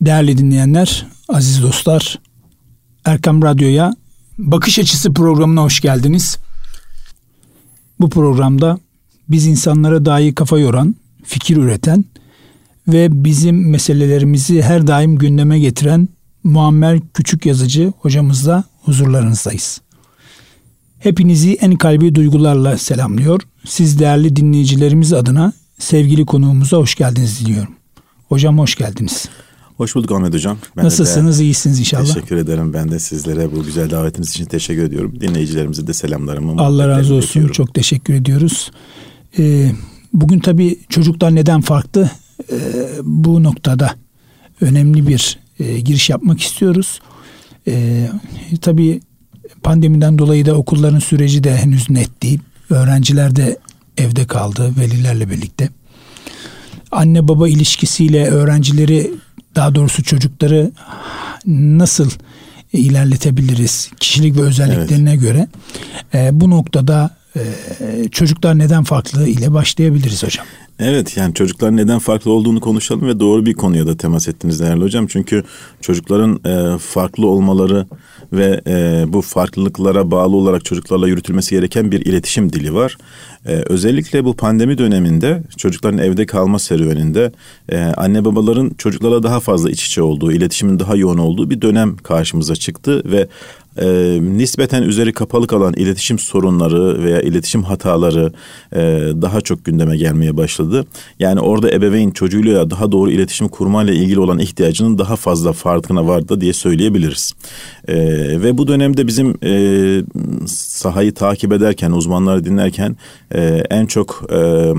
Değerli dinleyenler, aziz dostlar, Erkam Radyo'ya Bakış Açısı programına hoş geldiniz. Bu programda biz insanlara dahi kafa yoran, fikir üreten ve bizim meselelerimizi her daim gündeme getiren Muammer Küçük Yazıcı hocamızla huzurlarınızdayız. Hepinizi en kalbi duygularla selamlıyor. Siz değerli dinleyicilerimiz adına sevgili konuğumuza hoş geldiniz diliyorum. Hocam hoş geldiniz. Hoş bulduk Ahmet Hocam. Ben Nasılsınız? De iyisiniz inşallah. Teşekkür ederim. Ben de sizlere bu güzel davetiniz için teşekkür ediyorum. Dinleyicilerimize de selamlarımı Allah razı olsun. Ediyorum. Çok teşekkür ediyoruz. Ee, bugün tabii çocuklar neden farklı? Ee, bu noktada önemli bir e, giriş yapmak istiyoruz. Ee, tabii pandemiden dolayı da okulların süreci de henüz net değil. Öğrenciler de evde kaldı velilerle birlikte. Anne baba ilişkisiyle öğrencileri daha doğrusu çocukları nasıl ilerletebiliriz kişilik ve özelliklerine evet. göre e, bu noktada e, çocuklar neden farklı ile başlayabiliriz hocam. Evet yani çocuklar neden farklı olduğunu konuşalım ve doğru bir konuya da temas ettiniz değerli hocam. Çünkü çocukların e, farklı olmaları ve e, bu farklılıklara bağlı olarak çocuklarla yürütülmesi gereken bir iletişim dili var. E, özellikle bu pandemi döneminde çocukların evde kalma serüveninde e, anne babaların çocuklara daha fazla iç içe olduğu, iletişimin daha yoğun olduğu bir dönem karşımıza çıktı ve e, nispeten üzeri kapalı kalan iletişim sorunları veya iletişim hataları e, daha çok gündeme gelmeye başladı. Yani orada ebeveyn çocuğuyla daha doğru iletişim kurmayla ilgili olan ihtiyacının daha fazla farkına vardı diye söyleyebiliriz. E, ve bu dönemde bizim e, sahayı takip ederken, uzmanları dinlerken e, en çok... E,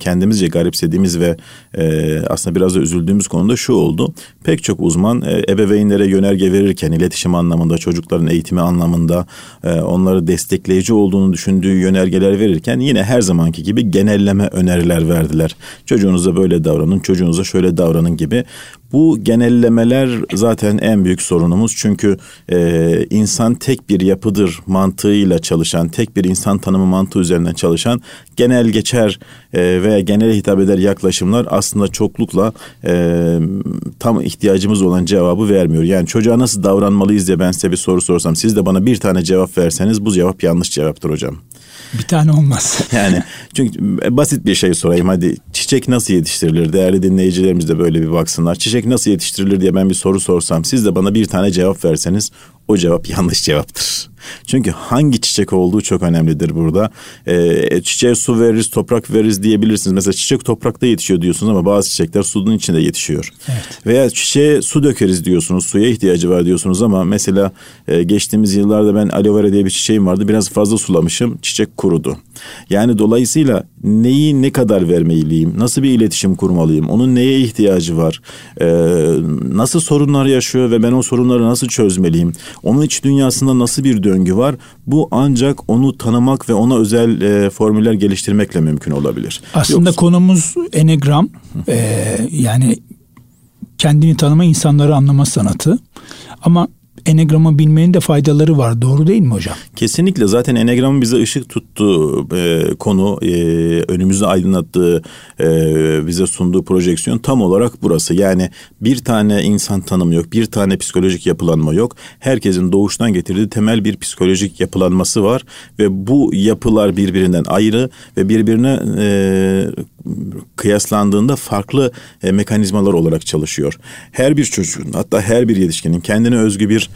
kendimizce garipsediğimiz ve e, aslında biraz da üzüldüğümüz konuda şu oldu. Pek çok uzman e, ebeveynlere yönerge verirken iletişim anlamında, çocukların eğitimi anlamında e, onları destekleyici olduğunu düşündüğü yönergeler verirken yine her zamanki gibi genelleme öneriler verdiler. Çocuğunuza böyle davranın, çocuğunuza şöyle davranın gibi. Bu genellemeler zaten en büyük sorunumuz çünkü e, insan tek bir yapıdır mantığıyla çalışan, tek bir insan tanımı mantığı üzerinden çalışan genel geçer e, veya genele hitap eder yaklaşımlar aslında çoklukla e, tam ihtiyacımız olan cevabı vermiyor. Yani çocuğa nasıl davranmalıyız diye ben size bir soru sorsam siz de bana bir tane cevap verseniz bu cevap yanlış cevaptır hocam. Bir tane olmaz. yani çünkü basit bir şey sorayım hadi. Çiçek nasıl yetiştirilir? Değerli dinleyicilerimiz de böyle bir baksınlar. Çiçek nasıl yetiştirilir diye ben bir soru sorsam siz de bana bir tane cevap verseniz o cevap yanlış cevaptır. Çünkü hangi çiçek olduğu çok önemlidir burada. Ee, çiçeğe su veririz, toprak veririz diyebilirsiniz. Mesela çiçek toprakta yetişiyor diyorsunuz ama bazı çiçekler sudun içinde yetişiyor. Evet. Veya çiçeğe su dökeriz diyorsunuz, suya ihtiyacı var diyorsunuz ama mesela e, geçtiğimiz yıllarda ben aloe vera diye bir çiçeğim vardı. Biraz fazla sulamışım, çiçek kurudu. Yani dolayısıyla neyi ne kadar vermeliyim, nasıl bir iletişim kurmalıyım, onun neye ihtiyacı var, ee, nasıl sorunlar yaşıyor ve ben o sorunları nasıl çözmeliyim, onun iç dünyasında nasıl bir döngü var, bu ancak onu tanımak ve ona özel e, formüller geliştirmekle mümkün olabilir. Aslında Yoksa... konumuz enegram, ee, yani kendini tanıma, insanları anlama sanatı. Ama enegramı bilmenin de faydaları var. Doğru değil mi hocam? Kesinlikle. Zaten enegramın bize ışık tuttuğu e, konu, e, önümüzü aydınlattığı, e, bize sunduğu projeksiyon tam olarak burası. Yani bir tane insan tanımı yok, bir tane psikolojik yapılanma yok. Herkesin doğuştan getirdiği temel bir psikolojik yapılanması var ve bu yapılar birbirinden ayrı ve birbirine e, kıyaslandığında farklı e, mekanizmalar olarak çalışıyor. Her bir çocuğun hatta her bir yetişkinin kendine özgü bir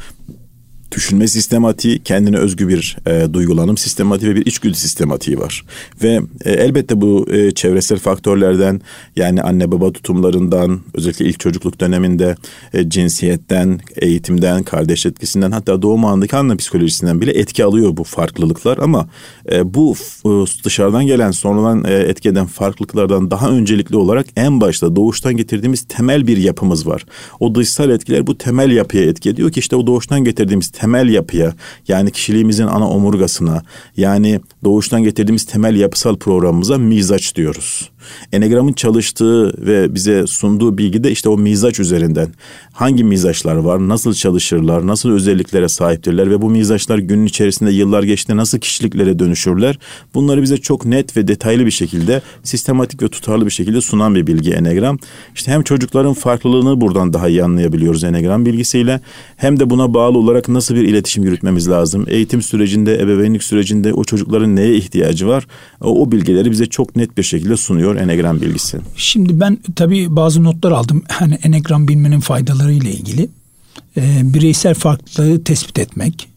düşünme sistematiği, kendine özgü bir e, duygulanım sistematiği ve bir içgüdü sistematiği var. Ve e, elbette bu e, çevresel faktörlerden yani anne baba tutumlarından özellikle ilk çocukluk döneminde e, cinsiyetten, eğitimden, kardeş etkisinden hatta doğum anındaki anne psikolojisinden bile etki alıyor bu farklılıklar ama e, bu e, dışarıdan gelen sonradan e, etki farklılıklardan daha öncelikli olarak en başta doğuştan getirdiğimiz temel bir yapımız var. O dışsal etkiler bu temel yapıya etki ediyor ki işte o doğuştan getirdiğimiz temel yapıya yani kişiliğimizin ana omurgasına yani doğuştan getirdiğimiz temel yapısal programımıza mizaç diyoruz. Enegram'ın çalıştığı ve bize sunduğu bilgi de işte o mizaç üzerinden. Hangi mizaçlar var, nasıl çalışırlar, nasıl özelliklere sahiptirler ve bu mizaçlar günün içerisinde yıllar geçtiğinde nasıl kişiliklere dönüşürler? Bunları bize çok net ve detaylı bir şekilde, sistematik ve tutarlı bir şekilde sunan bir bilgi Enegram. İşte hem çocukların farklılığını buradan daha iyi anlayabiliyoruz Enegram bilgisiyle hem de buna bağlı olarak nasıl bir iletişim yürütmemiz lazım. Eğitim sürecinde, ebeveynlik sürecinde o çocukların neye ihtiyacı var? O, o bilgileri bize çok net bir şekilde sunuyor Enegram bilgisi. Şimdi ben tabii bazı notlar aldım. Hani Enegram bilmenin faydaları ile ilgili. E, bireysel farklılığı tespit etmek,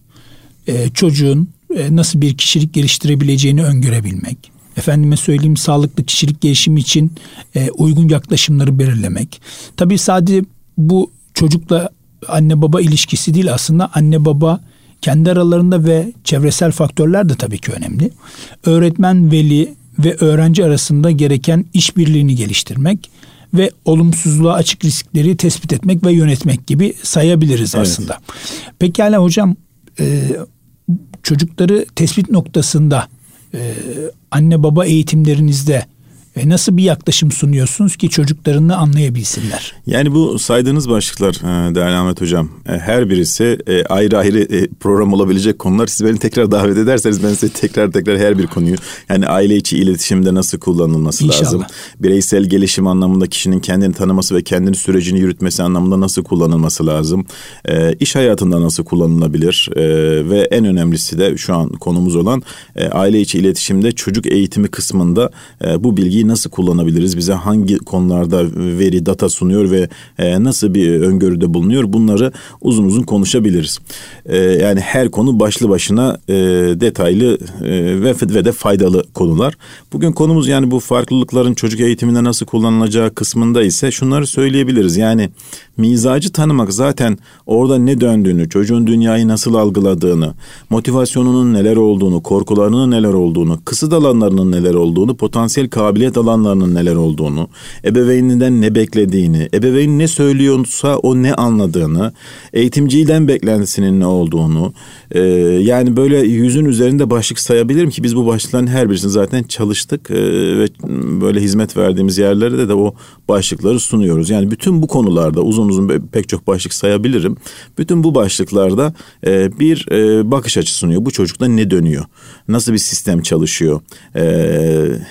e, çocuğun e, nasıl bir kişilik geliştirebileceğini öngörebilmek, efendime söyleyeyim sağlıklı kişilik gelişimi için e, uygun yaklaşımları belirlemek. Tabii sadece bu çocukla anne baba ilişkisi değil aslında anne baba kendi aralarında ve çevresel faktörler de tabii ki önemli. Öğretmen, veli ve öğrenci arasında gereken işbirliğini geliştirmek ve olumsuzluğa açık riskleri tespit etmek ve yönetmek gibi sayabiliriz evet. aslında. Pekala hocam e, çocukları tespit noktasında e, anne baba eğitimlerinizde e nasıl bir yaklaşım sunuyorsunuz ki çocuklarını anlayabilsinler? Yani bu saydığınız başlıklar e, değerli Ahmet Hocam e, her birisi e, ayrı ayrı program olabilecek konular. Siz beni tekrar davet ederseniz ben size tekrar tekrar her bir konuyu yani aile içi iletişimde nasıl kullanılması İnşallah. lazım? Bireysel gelişim anlamında kişinin kendini tanıması ve kendini sürecini yürütmesi anlamında nasıl kullanılması lazım? İş hayatında nasıl kullanılabilir? Ve en önemlisi de şu an konumuz olan aile içi iletişimde çocuk eğitimi kısmında bu bilgiyi nasıl kullanabiliriz? Bize hangi konularda veri, data sunuyor ve e, nasıl bir öngörüde bulunuyor? Bunları uzun uzun konuşabiliriz. E, yani her konu başlı başına e, detaylı ve, ve de faydalı konular. Bugün konumuz yani bu farklılıkların çocuk eğitiminde nasıl kullanılacağı kısmında ise şunları söyleyebiliriz. Yani mizacı tanımak zaten orada ne döndüğünü, çocuğun dünyayı nasıl algıladığını, motivasyonunun neler olduğunu, korkularının neler olduğunu, kısıt alanlarının neler olduğunu, potansiyel kabiliyet alanlarının neler olduğunu, ebeveyninden ne beklediğini, ebeveyn ne söylüyorsa o ne anladığını, eğitimciden beklentisinin ne olduğunu, e, yani böyle yüzün üzerinde başlık sayabilirim ki biz bu başlıkların her birisini zaten çalıştık e, ve böyle hizmet verdiğimiz yerlerde de o başlıkları sunuyoruz. Yani bütün bu konularda uzun uzun pek çok başlık sayabilirim. Bütün bu başlıklarda e, bir e, bakış açısı sunuyor. Bu çocukta ne dönüyor? Nasıl bir sistem çalışıyor? E,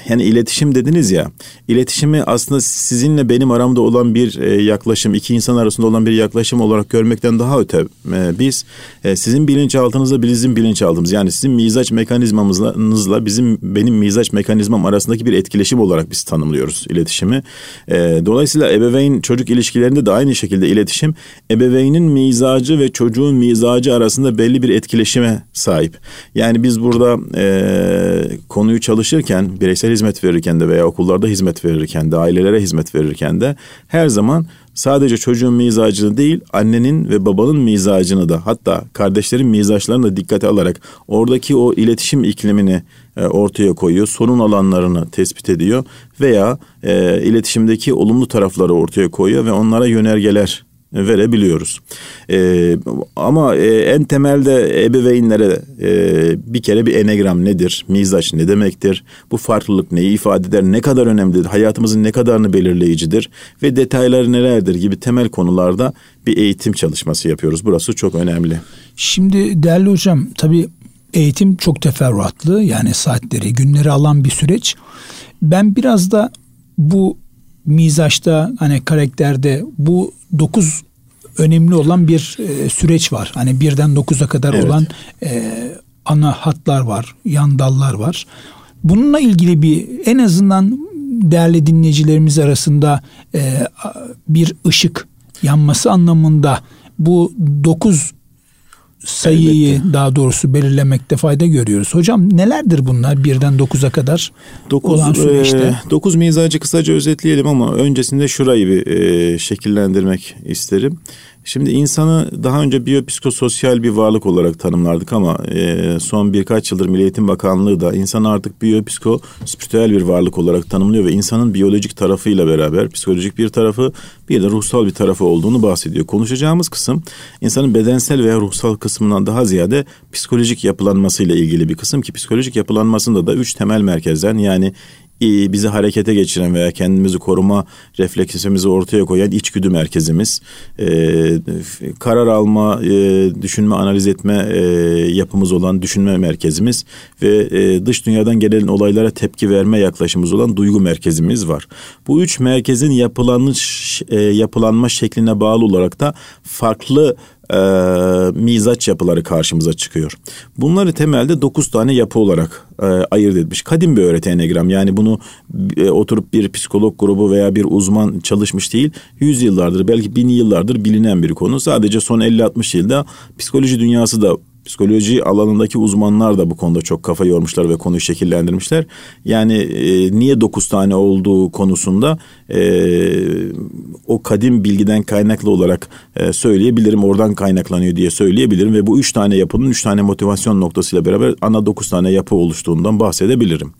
yani iletişim dediniz ya. İletişimi aslında sizinle benim aramda olan bir e, yaklaşım, iki insan arasında olan bir yaklaşım olarak görmekten daha öte e, biz e, sizin bilinçaltınızla bizim bilinçaltımız yani sizin mizaç mekanizmamızla bizim benim mizaç mekanizmam arasındaki bir etkileşim olarak biz tanımlıyoruz iletişimi. Dolayısıyla ebeveyn çocuk ilişkilerinde de aynı şekilde iletişim ebeveynin mizacı ve çocuğun mizacı arasında belli bir etkileşime sahip. Yani biz burada konuyu çalışırken, bireysel hizmet verirken de veya okullarda hizmet verirken de, ailelere hizmet verirken de her zaman sadece çocuğun mizacını değil annenin ve babanın mizacını da hatta kardeşlerin mizaçlarını da dikkate alarak oradaki o iletişim iklimini e, ortaya koyuyor. Sorun alanlarını tespit ediyor veya e, iletişimdeki olumlu tarafları ortaya koyuyor ve onlara yönergeler verebiliyoruz. Ee, ama e, en temelde ebeveynlere e, bir kere bir enegram nedir? Mizaç ne demektir? Bu farklılık neyi ifade eder? Ne kadar önemlidir? Hayatımızın ne kadarını belirleyicidir? Ve detayları nelerdir gibi temel konularda bir eğitim çalışması yapıyoruz. Burası çok önemli. Şimdi değerli hocam tabii eğitim çok teferruatlı yani saatleri, günleri alan bir süreç. Ben biraz da bu mizaçta hani karakterde bu dokuz önemli olan bir e, süreç var. Hani birden dokuza kadar evet. olan e, ana hatlar var, yan dallar var. Bununla ilgili bir en azından değerli dinleyicilerimiz arasında e, bir ışık yanması anlamında bu dokuz sayıyı Elbette. daha doğrusu belirlemekte fayda görüyoruz. Hocam nelerdir bunlar birden dokuza kadar dokuz, olan süreçte? E, dokuz mizacı kısaca özetleyelim ama öncesinde şurayı bir e, şekillendirmek isterim. Şimdi insanı daha önce biyopsikososyal bir varlık olarak tanımlardık ama e, son birkaç yıldır Milli Eğitim Bakanlığı da insanı artık biyopsiko spiritüel bir varlık olarak tanımlıyor ve insanın biyolojik tarafıyla beraber psikolojik bir tarafı bir de ruhsal bir tarafı olduğunu bahsediyor. Konuşacağımız kısım insanın bedensel veya ruhsal kısmından daha ziyade psikolojik yapılanmasıyla ilgili bir kısım ki psikolojik yapılanmasında da üç temel merkezden yani bizi harekete geçiren veya kendimizi koruma refleksimizi ortaya koyan içgüdü merkezimiz. E, karar alma, e, düşünme, analiz etme e, yapımız olan düşünme merkezimiz ve e, dış dünyadan gelen olaylara tepki verme yaklaşımımız olan duygu merkezimiz var. Bu üç merkezin yapılanış, e, yapılanma şekline bağlı olarak da farklı e, mizaç yapıları karşımıza çıkıyor. Bunları temelde dokuz tane yapı olarak e, ayırt etmiş. Kadim bir öğreti enegram yani bunu e, oturup bir psikolog grubu veya bir uzman çalışmış değil. Yüz yıllardır belki bin yıllardır bilinen bir konu. Sadece son 50-60 yılda psikoloji dünyası da psikoloji alanındaki uzmanlar da bu konuda çok kafa yormuşlar ve konuyu şekillendirmişler. Yani e, niye dokuz tane olduğu konusunda e, o kadim bilgiden kaynaklı olarak e, söyleyebilirim. Oradan kaynaklanıyor diye söyleyebilirim ve bu üç tane yapının üç tane motivasyon noktasıyla beraber ana dokuz tane yapı oluştuğundan bahsedebilirim.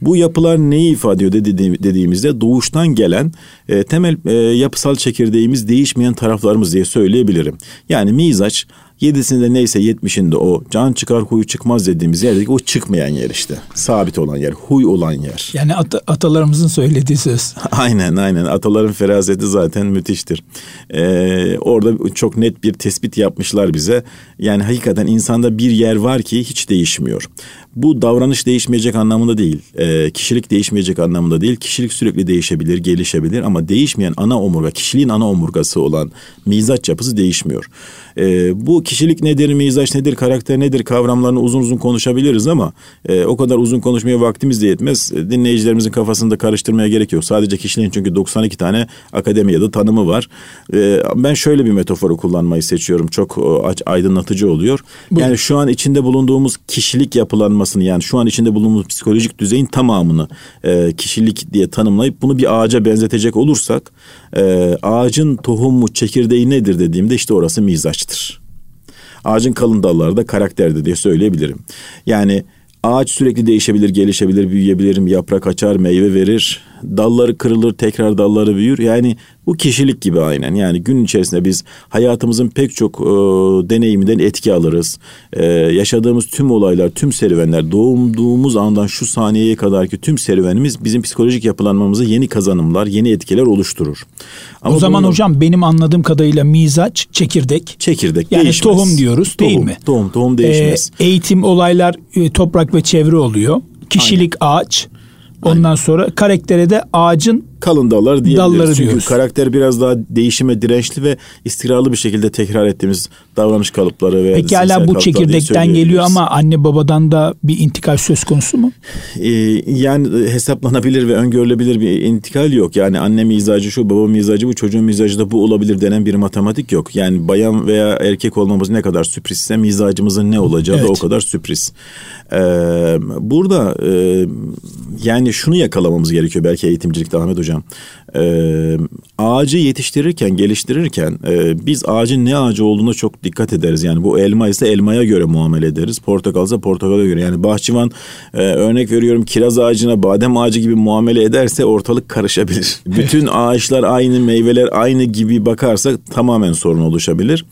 Bu yapılar neyi ifade ediyor dediğimizde doğuştan gelen e, temel e, yapısal çekirdeğimiz değişmeyen taraflarımız diye söyleyebilirim. Yani mizaç Yedisinde neyse yetmişinde o can çıkar huyu çıkmaz dediğimiz yerdeki o çıkmayan yer işte. Sabit olan yer, huy olan yer. Yani at- atalarımızın söylediği söz. aynen aynen ataların feraseti zaten müthiştir. Ee, orada çok net bir tespit yapmışlar bize. Yani hakikaten insanda bir yer var ki hiç değişmiyor. Bu davranış değişmeyecek anlamında değil. E, kişilik değişmeyecek anlamında değil. Kişilik sürekli değişebilir, gelişebilir ama değişmeyen ana omurga, kişiliğin ana omurgası olan mizaç yapısı değişmiyor. E, bu kişilik nedir, mizaç nedir, karakter nedir kavramlarını uzun uzun konuşabiliriz ama e, o kadar uzun konuşmaya vaktimiz de yetmez. E, dinleyicilerimizin kafasında karıştırmaya gerek yok. Sadece kişiliğin çünkü 92 tane akademi ya da tanımı var. E, ben şöyle bir metaforu kullanmayı seçiyorum. Çok e, aydınlatıcı oluyor. Buyurun. Yani şu an içinde bulunduğumuz kişilik yapılanmasını yani şu an içinde bulunduğumuz psikolojik düzeyin tamamını e, kişilik diye tanımlayıp bunu bir ağaca benzetecek olursak e, ağacın tohumu çekirdeği nedir dediğimde işte orası mizaçtır. Ağacın kalın dalları da karakterdir diye söyleyebilirim. Yani ağaç sürekli değişebilir, gelişebilir, büyüyebilir, yaprak açar, meyve verir, dalları kırılır, tekrar dalları büyür. Yani bu kişilik gibi aynen. Yani gün içerisinde biz hayatımızın pek çok e, deneyiminden etki alırız. E, yaşadığımız tüm olaylar, tüm serüvenler, doğumduğumuz andan şu saniyeye kadar ki tüm serüvenimiz bizim psikolojik yapılanmamızı yeni kazanımlar, yeni etkiler oluşturur. Ama o zaman bunlar, hocam benim anladığım kadarıyla mizaç, çekirdek. Çekirdek yani değişmez. tohum diyoruz tohum, değil mi? Tohum, tohum değişmez. Ee, eğitim olaylar e, toprak ve çevre oluyor. Kişilik Aynen. ağaç. Ondan sonra karaktere de ağacın kalın dallar diyebiliriz. Dalları Çünkü diyoruz. karakter biraz daha değişime dirençli ve istikrarlı bir şekilde tekrar ettiğimiz davranış kalıpları ve Peki hala bu çekirdekten geliyor ama anne babadan da bir intikal söz konusu mu? Ee, yani hesaplanabilir ve öngörülebilir bir intikal yok. Yani anne mizacı şu, baba mizacı bu, çocuğun mizacı da bu olabilir denen bir matematik yok. Yani bayan veya erkek olmamız ne kadar sürprizse mizacımızın ne olacağı evet. da o kadar sürpriz. Ee, burada e, yani şunu yakalamamız gerekiyor belki eğitimcilikte Ahmet Hocam hocam. Ee, ağacı yetiştirirken, geliştirirken e, biz ağacın ne ağacı olduğuna çok dikkat ederiz. Yani bu elma ise elmaya göre muamele ederiz. Portakal ise portakala göre. Yani bahçıvan e, örnek veriyorum kiraz ağacına badem ağacı gibi muamele ederse ortalık karışabilir. Bütün ağaçlar aynı, meyveler aynı gibi bakarsak tamamen sorun oluşabilir.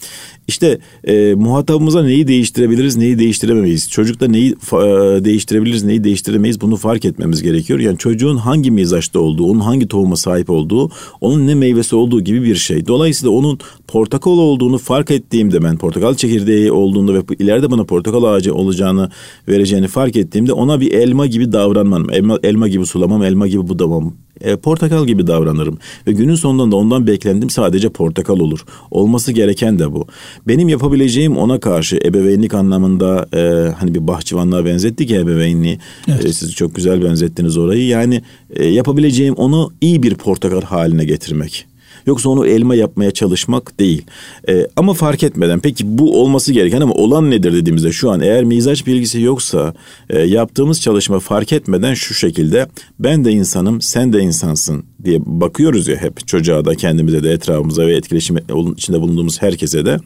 İşte e, muhatabımıza neyi değiştirebiliriz, neyi değiştiremeyiz. Çocukta neyi e, değiştirebiliriz, neyi değiştiremeyiz bunu fark etmemiz gerekiyor. Yani çocuğun hangi mizaçta olduğu, onun hangi tohuma sahip olduğu, onun ne meyvesi olduğu gibi bir şey. Dolayısıyla onun portakal olduğunu fark ettiğimde ben portakal çekirdeği olduğunda ve ileride bana portakal ağacı olacağını vereceğini fark ettiğimde ona bir elma gibi davranmam. Elma, elma gibi sulamam, elma gibi budamam e, portakal gibi davranırım. Ve günün sonunda da ondan beklendim sadece portakal olur. Olması gereken de bu. Benim yapabileceğim ona karşı ebeveynlik anlamında e, hani bir bahçıvanlığa benzettik ya ebeveynliği. Evet. E, siz çok güzel benzettiniz orayı. Yani e, yapabileceğim onu iyi bir portakal haline getirmek. Yoksa onu elma yapmaya çalışmak değil. E, ama fark etmeden peki bu olması gereken ama olan nedir dediğimizde şu an eğer mizaç bilgisi yoksa e, yaptığımız çalışma fark etmeden şu şekilde ben de insanım sen de insansın diye bakıyoruz ya hep çocuğa da kendimize de etrafımıza ve etkileşim içinde bulunduğumuz herkese de.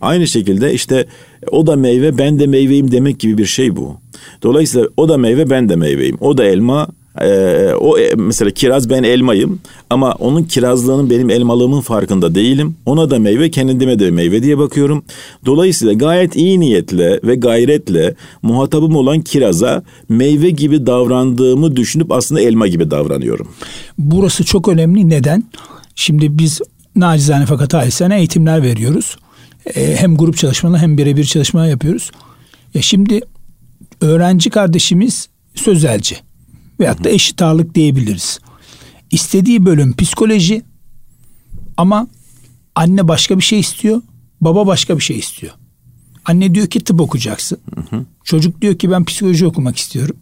Aynı şekilde işte o da meyve ben de meyveyim demek gibi bir şey bu. Dolayısıyla o da meyve ben de meyveyim. O da elma Ee, o e, mesela kiraz ben elmayım ama onun kirazlığının benim elmalığımın farkında değilim. Ona da meyve kendime de meyve diye bakıyorum. Dolayısıyla gayet iyi niyetle ve gayretle muhatabım olan kiraza meyve gibi davrandığımı düşünüp aslında elma gibi davranıyorum. Burası çok önemli. Neden? Şimdi biz nacizane fakat ailesine eğitimler veriyoruz. Ee, hem grup çalışmaları hem birebir çalışmalar yapıyoruz. Ya şimdi öğrenci kardeşimiz sözelci veyahut da eşit ağırlık diyebiliriz. İstediği bölüm psikoloji ama anne başka bir şey istiyor, baba başka bir şey istiyor. Anne diyor ki tıp okuyacaksın. Hı hı. Çocuk diyor ki ben psikoloji okumak istiyorum.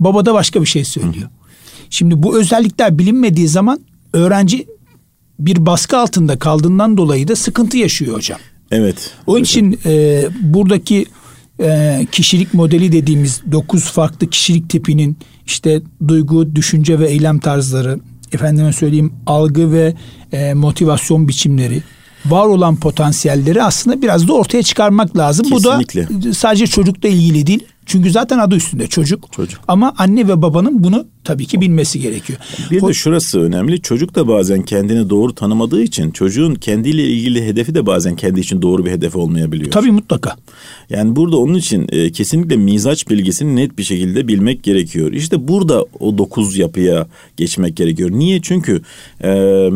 Baba da başka bir şey söylüyor. Hı. Şimdi bu özellikler bilinmediği zaman öğrenci bir baskı altında kaldığından dolayı da sıkıntı yaşıyor hocam. Evet. Onun için e, buradaki e, kişilik modeli dediğimiz dokuz farklı kişilik tipinin işte duygu, düşünce ve eylem tarzları, efendime söyleyeyim algı ve e, motivasyon biçimleri, var olan potansiyelleri aslında biraz da ortaya çıkarmak lazım. Kesinlikle. Bu da sadece çocukla ilgili değil. Çünkü zaten adı üstünde çocuk. Çocuk. Ama anne ve babanın bunu tabii ki bilmesi gerekiyor. Bir de şurası önemli. Çocuk da bazen kendini doğru tanımadığı için çocuğun kendiyle ilgili hedefi de bazen kendi için doğru bir hedef olmayabiliyor. Tabii mutlaka. Yani burada onun için e, kesinlikle mizaç bilgisini net bir şekilde bilmek gerekiyor. İşte burada o dokuz yapıya geçmek gerekiyor. Niye? Çünkü e,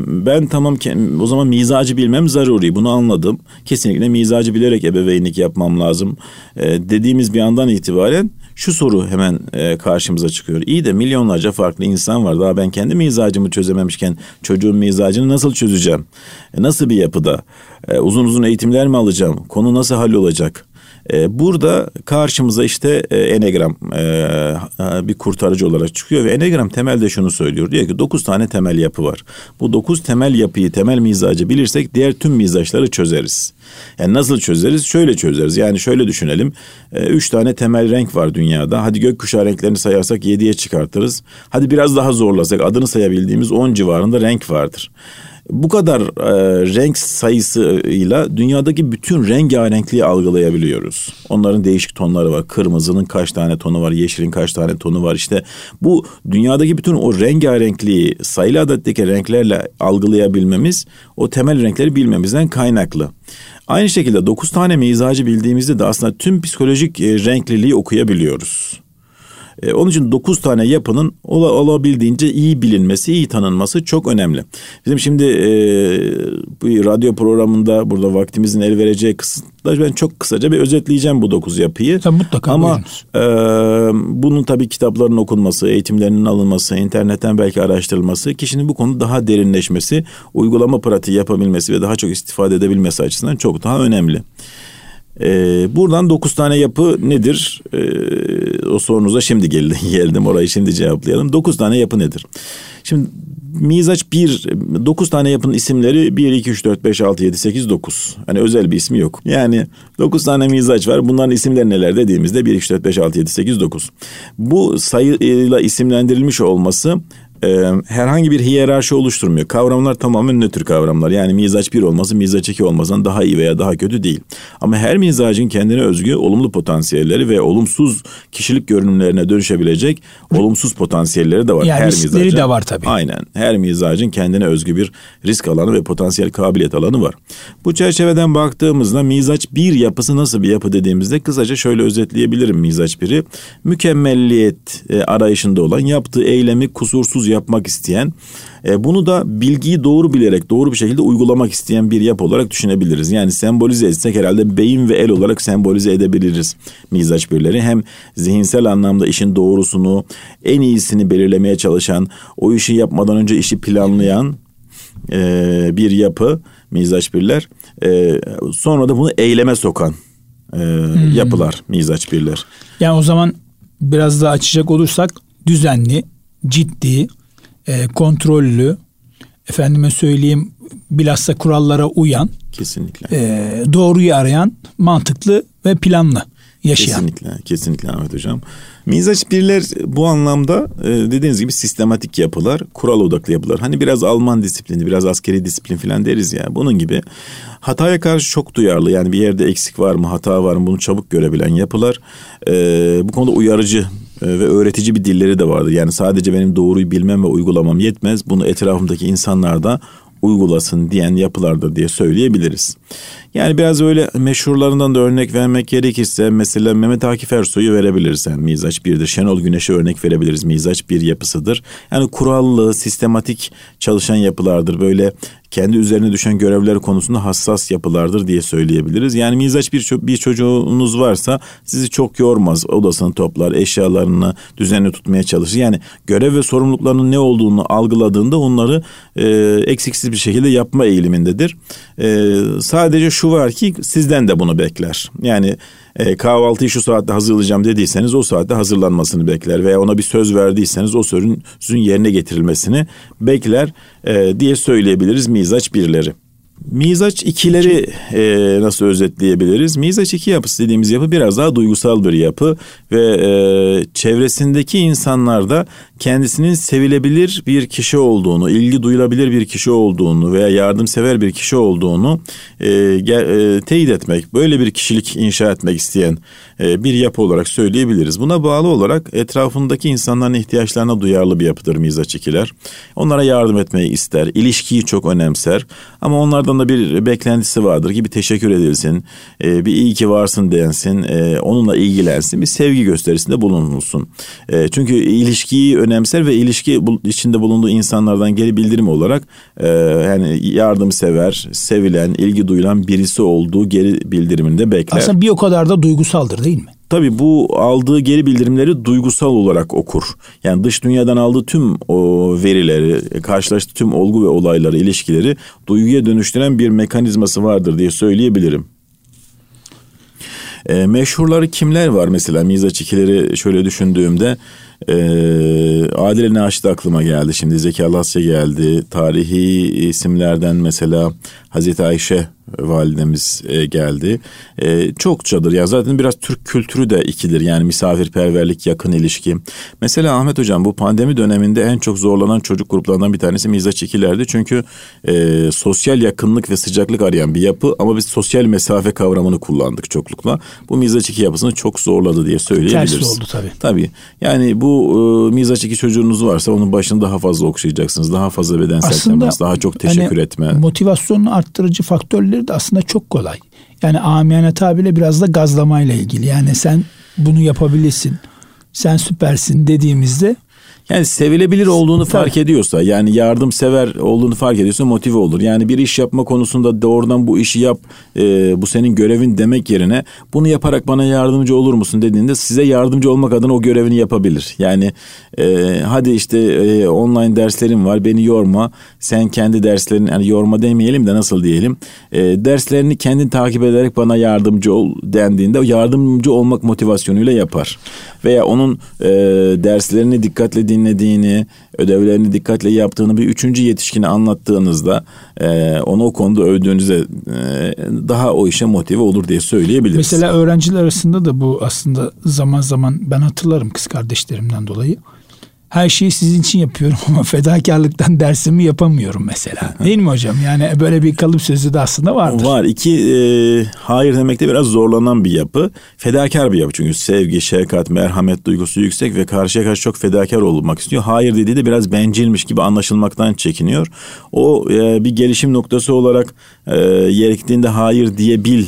ben tamam o zaman mizacı bilmem zaruri. Bunu anladım. Kesinlikle mizacı bilerek ebeveynlik yapmam lazım. E, dediğimiz bir andan itibaren şu soru hemen e, karşımıza çıkıyor. İyi de milyonlarca farklı insan var. Daha ben kendi mizacımı çözememişken çocuğun mizacını nasıl çözeceğim? E, nasıl bir yapıda? E, uzun uzun eğitimler mi alacağım? Konu nasıl hallolacak? E, burada karşımıza işte e, Enegram e, bir kurtarıcı olarak çıkıyor ve Enegram temelde şunu söylüyor. Diyor ki dokuz tane temel yapı var. Bu dokuz temel yapıyı, temel mizacı bilirsek diğer tüm mizaçları çözeriz. Yani nasıl çözeriz? Şöyle çözeriz. Yani şöyle düşünelim. Üç tane temel renk var dünyada. Hadi gökkuşağı renklerini sayarsak yediye çıkartırız. Hadi biraz daha zorlasak adını sayabildiğimiz on civarında renk vardır bu kadar e, renk sayısıyla dünyadaki bütün rengarenkliği algılayabiliyoruz. Onların değişik tonları var. Kırmızının kaç tane tonu var, yeşilin kaç tane tonu var. İşte bu dünyadaki bütün o rengarenkliği sayılı adetteki renklerle algılayabilmemiz o temel renkleri bilmemizden kaynaklı. Aynı şekilde dokuz tane mizacı bildiğimizde de aslında tüm psikolojik e, renkliliği okuyabiliyoruz. E, onun için 9 tane yapının ola, olabildiğince iyi bilinmesi, iyi tanınması çok önemli. Bizim şimdi e, bu radyo programında burada vaktimizin el vereceği kısımda ben çok kısaca bir özetleyeceğim bu 9 yapıyı. Sen mutlaka Ama e, bunun tabii kitapların okunması, eğitimlerinin alınması, internetten belki araştırılması, kişinin bu konuda daha derinleşmesi, uygulama pratiği yapabilmesi ve daha çok istifade edebilmesi açısından çok daha önemli. Ee, buradan dokuz tane yapı nedir? Ee, o sorunuza şimdi geldim, geldim orayı şimdi cevaplayalım. Dokuz tane yapı nedir? Şimdi mizaç bir, dokuz tane yapının isimleri bir, iki, üç, dört, beş, altı, yedi, sekiz, dokuz. Hani özel bir ismi yok. Yani dokuz tane mizaç var. Bunların isimleri neler dediğimizde bir, iki, üç, dört, beş, altı, yedi, sekiz, dokuz. Bu sayıyla isimlendirilmiş olması e, herhangi bir hiyerarşi oluşturmuyor. Kavramlar tamamen nötr kavramlar. Yani mizaç bir olması mizaç iki olmasından daha iyi veya daha kötü değil. Ama her mizacın kendine özgü olumlu potansiyelleri ve olumsuz kişilik görünümlerine dönüşebilecek olumsuz potansiyelleri de var. Yani her mizacın, de var tabii. Aynen. Her mizacın kendine özgü bir risk alanı ve potansiyel kabiliyet alanı var. Bu çerçeveden baktığımızda mizaç bir yapısı nasıl bir yapı dediğimizde kısaca şöyle özetleyebilirim mizaç biri. Mükemmelliyet e, arayışında olan yaptığı eylemi kusursuz yapmak isteyen, e, bunu da bilgiyi doğru bilerek doğru bir şekilde uygulamak isteyen bir yapı olarak düşünebiliriz. Yani sembolize etsek herhalde beyin ve el olarak sembolize edebiliriz mizaç birleri. Hem zihinsel anlamda işin doğrusunu, en iyisini belirlemeye çalışan, o işi yapmadan önce işi planlayan e, bir yapı mizaç birler. E, sonra da bunu eyleme sokan e, hmm. yapılar mizaç birler. Yani o zaman biraz daha açacak olursak düzenli, ciddi, e, kontrollü, efendime söyleyeyim bilhassa kurallara uyan, kesinlikle e, doğruyu arayan, mantıklı ve planlı yaşayan. Kesinlikle, kesinlikle Ahmet Hocam. Mizaç birler bu anlamda e, dediğiniz gibi sistematik yapılar, kural odaklı yapılar. Hani biraz Alman disiplini, biraz askeri disiplin falan deriz ya. Bunun gibi hataya karşı çok duyarlı. Yani bir yerde eksik var mı, hata var mı bunu çabuk görebilen yapılar. E, bu konuda uyarıcı ve öğretici bir dilleri de vardır. Yani sadece benim doğruyu bilmem ve uygulamam yetmez. Bunu etrafımdaki insanlar da uygulasın diyen yapılardır diye söyleyebiliriz. Yani biraz öyle meşhurlarından da örnek vermek gerekirse mesela Mehmet Akif Ersoy'u verebiliriz. Yani Mizaç birdir. Şenol Güneş'e örnek verebiliriz. Mizaç bir yapısıdır. Yani kurallı, sistematik çalışan yapılardır. Böyle kendi üzerine düşen görevler konusunda hassas yapılardır diye söyleyebiliriz. Yani mizaç bir, bir çocuğunuz varsa sizi çok yormaz. Odasını toplar, eşyalarını düzenli tutmaya çalışır. Yani görev ve sorumluluklarının ne olduğunu algıladığında onları e, eksiksiz bir şekilde yapma eğilimindedir. E, sadece şu var ki sizden de bunu bekler. Yani e, kahvaltıyı şu saatte hazırlayacağım dediyseniz o saatte hazırlanmasını bekler veya ona bir söz verdiyseniz o sözün, yerine getirilmesini bekler e, diye söyleyebiliriz mizaç birleri. Mizaç ikileri e, nasıl özetleyebiliriz? Mizaç iki yapısı dediğimiz yapı biraz daha duygusal bir yapı ve e, çevresindeki insanlarda kendisinin sevilebilir bir kişi olduğunu, ilgi duyulabilir bir kişi olduğunu veya yardımsever bir kişi olduğunu e, e, teyit etmek, böyle bir kişilik inşa etmek isteyen e, bir yapı olarak söyleyebiliriz. Buna bağlı olarak etrafındaki insanların ihtiyaçlarına duyarlı bir yapıdır mizaç ikiler. Onlara yardım etmeyi ister, ilişkiyi çok önemser ama onlardan da bir beklentisi vardır ki bir teşekkür edilsin, e, bir iyi ki varsın densin, e, onunla ilgilensin, bir sevgi gösterisinde bulunulsun. Çünkü ilişkiyi önemser ve ilişki içinde bulunduğu insanlardan geri bildirim olarak yani yardımsever, sevilen, ilgi duyulan birisi olduğu geri bildiriminde bekler. Aslında bir o kadar da duygusaldır değil mi? Tabii bu aldığı geri bildirimleri duygusal olarak okur. Yani dış dünyadan aldığı tüm o verileri, karşılaştığı tüm olgu ve olayları, ilişkileri duyguya dönüştüren bir mekanizması vardır diye söyleyebilirim. E, meşhurları kimler var mesela Mizaç ikileri şöyle düşündüğümde e, Adile Naşit aklıma geldi şimdi Zeki Alasya geldi tarihi isimlerden mesela Hazreti Ayşe validemiz e, geldi. E, çokçadır ya zaten biraz Türk kültürü de ikidir yani misafirperverlik, yakın ilişki. Mesela Ahmet Hocam bu pandemi döneminde en çok zorlanan çocuk gruplarından bir tanesi mizaç ikilerdi. Çünkü e, sosyal yakınlık ve sıcaklık arayan bir yapı ama biz sosyal mesafe kavramını kullandık çoklukla. Bu mizaç iki yapısını çok zorladı diye söyleyebiliriz. Tersi oldu tabii. Tabii yani bu e, mizaç iki çocuğunuz varsa onun başını daha fazla okşayacaksınız. Daha fazla bedensel Aslında, temas, daha çok teşekkür hani, etme. Motivasyonunu arttırıcı faktörleri de aslında çok kolay. Yani amiyane tabirle biraz da gazlamayla ilgili. Yani sen bunu yapabilirsin. Sen süpersin dediğimizde yani sevilebilir olduğunu fark ediyorsa yani yardımsever olduğunu fark ediyorsa motive olur. Yani bir iş yapma konusunda doğrudan bu işi yap e, bu senin görevin demek yerine bunu yaparak bana yardımcı olur musun dediğinde size yardımcı olmak adına o görevini yapabilir. Yani e, hadi işte e, online derslerim var beni yorma sen kendi derslerini yani yorma demeyelim de nasıl diyelim e, derslerini kendin takip ederek bana yardımcı ol dendiğinde yardımcı olmak motivasyonuyla yapar. Veya onun e, derslerini dikkatle dinleyip dinlediğini, ödevlerini dikkatle yaptığını bir üçüncü yetişkine anlattığınızda e, onu o konuda övdüğünüzde e, daha o işe motive olur diye söyleyebiliriz. Mesela öğrenciler arasında da bu aslında zaman zaman ben hatırlarım kız kardeşlerimden dolayı her şeyi sizin için yapıyorum ama fedakarlıktan dersimi yapamıyorum mesela. Değil mi hocam? Yani böyle bir kalıp sözü de aslında vardır. Var. İki e, hayır demekte biraz zorlanan bir yapı. Fedakar bir yapı çünkü sevgi, şefkat, merhamet duygusu yüksek ve karşıya karşı çok fedakar olmak istiyor. Hayır dediği de biraz bencilmiş gibi anlaşılmaktan çekiniyor. O e, bir gelişim noktası olarak e, gerektiğinde hayır diyebil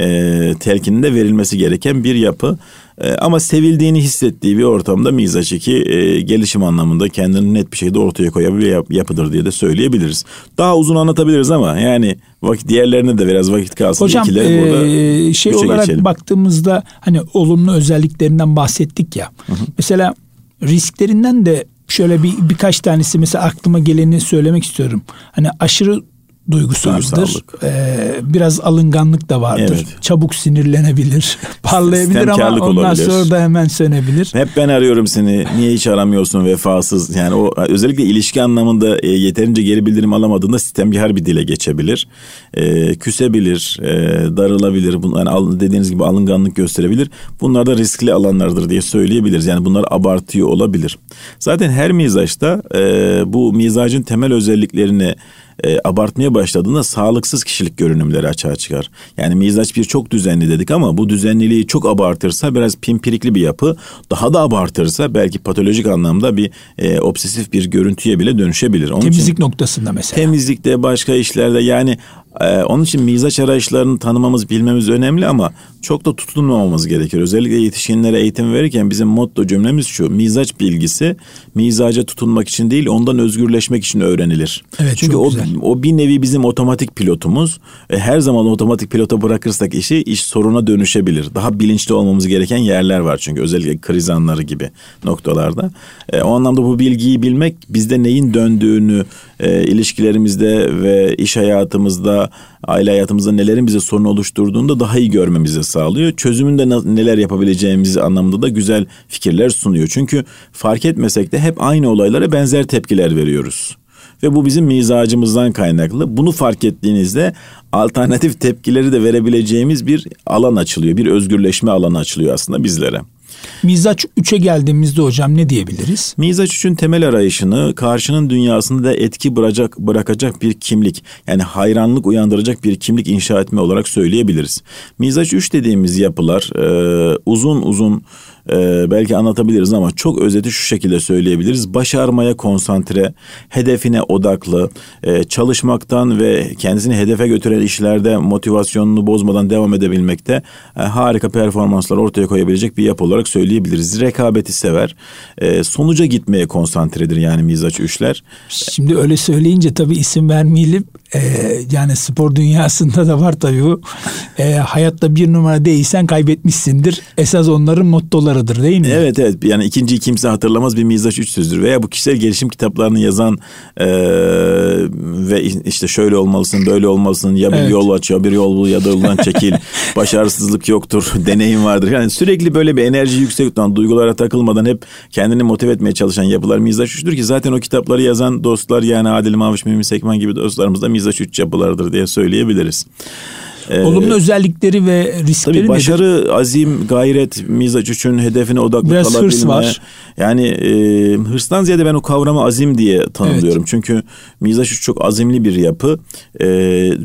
e, telkininde verilmesi gereken bir yapı. E, ama sevildiğini hissettiği bir ortamda mizaç iki e, gelişim anlamında kendini net bir şekilde ortaya koyabilir bir yapıdır diye de söyleyebiliriz. Daha uzun anlatabiliriz ama yani vakit diğerlerine de biraz vakit kalsın. Hocam e, burada şey olarak geçelim. baktığımızda hani olumlu özelliklerinden bahsettik ya. Hı hı. Mesela risklerinden de şöyle bir birkaç tanesi mesela aklıma geleni söylemek istiyorum. Hani aşırı duygusaldır. Ee, biraz alınganlık da vardır. Evet. Çabuk sinirlenebilir, parlayabilir ama ondan olabilir. sonra da hemen sönebilir. Hep ben arıyorum seni. Niye hiç aramıyorsun vefasız? Yani o özellikle ilişki anlamında e, yeterince geri bildirim alamadığında sistemkar bir dile geçebilir. E, küsebilir, e, darılabilir. Bunlar yani dediğiniz gibi alınganlık gösterebilir. Bunlar da riskli alanlardır diye söyleyebiliriz. Yani bunlar abartıyor olabilir. Zaten her mizaçta e, bu mizacın temel özelliklerini e, abartmaya başladığında sağlıksız kişilik görünümleri açığa çıkar. Yani mizaç bir çok düzenli dedik ama bu düzenliliği çok abartırsa biraz pimpirikli bir yapı. Daha da abartırsa belki patolojik anlamda bir e, obsesif bir görüntüye bile dönüşebilir. Onun Temizlik için, noktasında mesela. Temizlikte başka işlerde yani ee, onun için mizaç arayışlarını tanımamız, bilmemiz önemli ama çok da tutunmamamız gerekir. Özellikle yetişkinlere eğitim verirken bizim motto cümlemiz şu. Mizaç bilgisi mizaca tutunmak için değil ondan özgürleşmek için öğrenilir. Evet, Çünkü o, güzel. o bir nevi bizim otomatik pilotumuz. E, her zaman otomatik pilota bırakırsak işi iş soruna dönüşebilir. Daha bilinçli olmamız gereken yerler var çünkü özellikle kriz anları gibi noktalarda. E, o anlamda bu bilgiyi bilmek bizde neyin döndüğünü e, ilişkilerimizde ve iş hayatımızda, aile hayatımızda nelerin bize sorun oluşturduğunda daha iyi görmemizi sağlıyor. Çözümünde neler yapabileceğimiz anlamında da güzel fikirler sunuyor. Çünkü fark etmesek de hep aynı olaylara benzer tepkiler veriyoruz. Ve bu bizim mizacımızdan kaynaklı. Bunu fark ettiğinizde alternatif tepkileri de verebileceğimiz bir alan açılıyor. Bir özgürleşme alanı açılıyor aslında bizlere. Mizaç 3'e geldiğimizde hocam ne diyebiliriz? Mizaç 3'ün temel arayışını karşının dünyasında etki bırakacak, bırakacak bir kimlik yani hayranlık uyandıracak bir kimlik inşa etme olarak söyleyebiliriz. Mizaç 3 dediğimiz yapılar e, uzun uzun e, belki anlatabiliriz ama çok özeti şu şekilde söyleyebiliriz. Başarmaya konsantre, hedefine odaklı, e, çalışmaktan ve kendisini hedefe götüren işlerde motivasyonunu bozmadan devam edebilmekte e, harika performanslar ortaya koyabilecek bir yapı olarak söyleyebiliriz. Rekabeti sever, e, sonuca gitmeye konsantredir yani mizaç üçler. Şimdi öyle söyleyince tabii isim vermeyelim. E, yani spor dünyasında da var tabii bu. E, hayatta bir numara değilsen kaybetmişsindir. Esas onların mottoları varıdır değil mi? Evet evet yani ikinci kimse hatırlamaz bir mizaç üç sözdür veya bu kişisel gelişim kitaplarını yazan e, ve işte şöyle olmalısın böyle olmalısın ya bir evet. yol aç ya bir yol bul ya da yoldan çekil başarısızlık yoktur deneyim vardır. Yani sürekli böyle bir enerji yüksek tutan duygulara takılmadan hep kendini motive etmeye çalışan yapılar mizaç üçtür ki zaten o kitapları yazan dostlar yani Adil Maviş Mümin Sekman gibi dostlarımız da mizaç üç yapılardır diye söyleyebiliriz. Ee, Olumlu özellikleri ve riskleri Tabii başarı, nedir? azim, gayret, mizaç için hedefine odaklı Biraz kalabilme. hırs var. Yani e, hırstan ziyade ben o kavramı azim diye tanımlıyorum. Evet. Çünkü mizaç çok azimli bir yapı. E,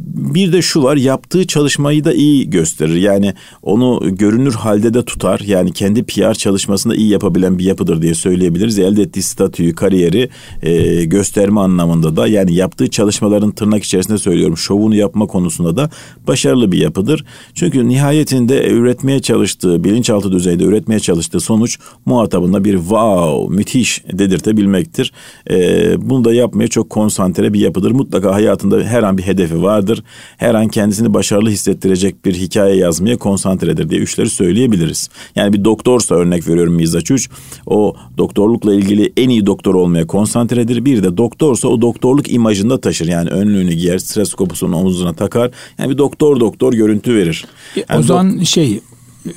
bir de şu var yaptığı çalışmayı da iyi gösterir. Yani onu görünür halde de tutar. Yani kendi PR çalışmasında iyi yapabilen bir yapıdır diye söyleyebiliriz. Elde ettiği statüyü, kariyeri e, gösterme anlamında da yani yaptığı çalışmaların tırnak içerisinde söylüyorum şovunu yapma konusunda da başarılı başarılı bir yapıdır. Çünkü nihayetinde üretmeye çalıştığı, bilinçaltı düzeyde üretmeye çalıştığı sonuç muhatabına bir wow, müthiş dedirtebilmektir. Ee, bunu da yapmaya çok konsantre bir yapıdır. Mutlaka hayatında her an bir hedefi vardır. Her an kendisini başarılı hissettirecek bir hikaye yazmaya konsantredir diye üçleri söyleyebiliriz. Yani bir doktorsa örnek veriyorum Mizaç 3. O doktorlukla ilgili en iyi doktor olmaya konsantredir. Bir de doktorsa o doktorluk imajında taşır. Yani önlüğünü giyer, stresokopusunu omuzuna takar. Yani bir doktor doktor görüntü verir. E, yani o zaman do- şey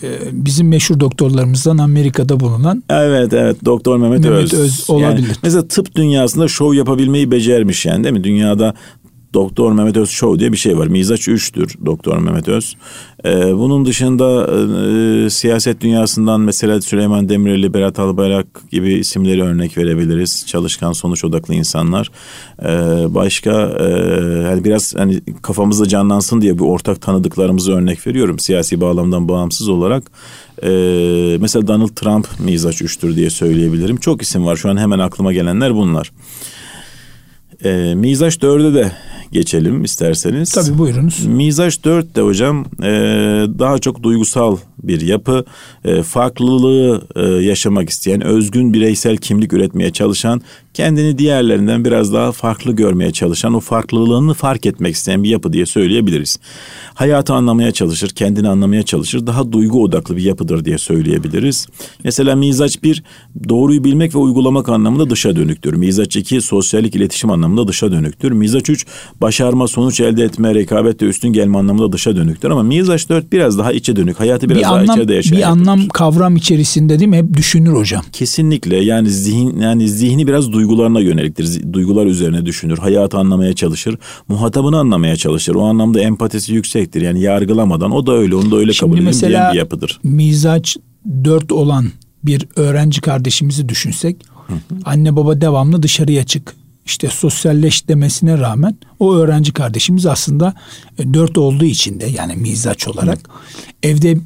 e, bizim meşhur doktorlarımızdan Amerika'da bulunan Evet evet Doktor Mehmet, Mehmet Öz. Öz olabilir. Yani mesela tıp dünyasında şov yapabilmeyi becermiş yani değil mi? Dünyada Doktor Mehmet Öz Show diye bir şey var. Mizaç 3'tür Doktor Mehmet Öz. Ee, bunun dışında e, siyaset dünyasından mesela Süleyman Demireli, Berat Albayrak gibi isimleri örnek verebiliriz. Çalışkan, sonuç odaklı insanlar. Ee, başka e, yani biraz hani kafamızda canlansın diye bir ortak tanıdıklarımızı örnek veriyorum. Siyasi bağlamdan bağımsız olarak. Ee, mesela Donald Trump Mizaç 3'tür diye söyleyebilirim. Çok isim var. Şu an hemen aklıma gelenler bunlar. E, Mizaç 4'e de geçelim isterseniz. Tabii buyurunuz. Mizaç 4 de hocam e, daha çok duygusal bir yapı. E, farklılığı e, yaşamak isteyen, özgün bireysel kimlik üretmeye çalışan, kendini diğerlerinden biraz daha farklı görmeye çalışan, o farklılığını fark etmek isteyen bir yapı diye söyleyebiliriz. Hayatı anlamaya çalışır, kendini anlamaya çalışır. Daha duygu odaklı bir yapıdır diye söyleyebiliriz. Mesela mizaç 1 doğruyu bilmek ve uygulamak anlamında dışa dönüktür. Mizaç 2 sosyallik iletişim anlamında dışa dönüktür. Mizaç 3 başarma, sonuç elde etme, rekabette üstün gelme anlamında dışa dönüktür. Ama mizaç 4 biraz daha içe dönük. Hayatı biraz bir anlam, yaşayan Bir anlam kavram içerisinde değil mi? Hep düşünür hocam. Kesinlikle. Yani zihin yani zihni biraz duygularına yöneliktir. Duygular üzerine düşünür. Hayatı anlamaya çalışır. Muhatabını anlamaya çalışır. O anlamda empatisi yüksektir. Yani yargılamadan o da öyle onu da öyle Şimdi kabul edilen bir yapıdır. mizaç 4 olan bir öğrenci kardeşimizi düşünsek. Hı hı. Anne baba devamlı dışarıya çık işte sosyalleş demesine rağmen o öğrenci kardeşimiz aslında e, dört olduğu için de yani mizaç olarak evde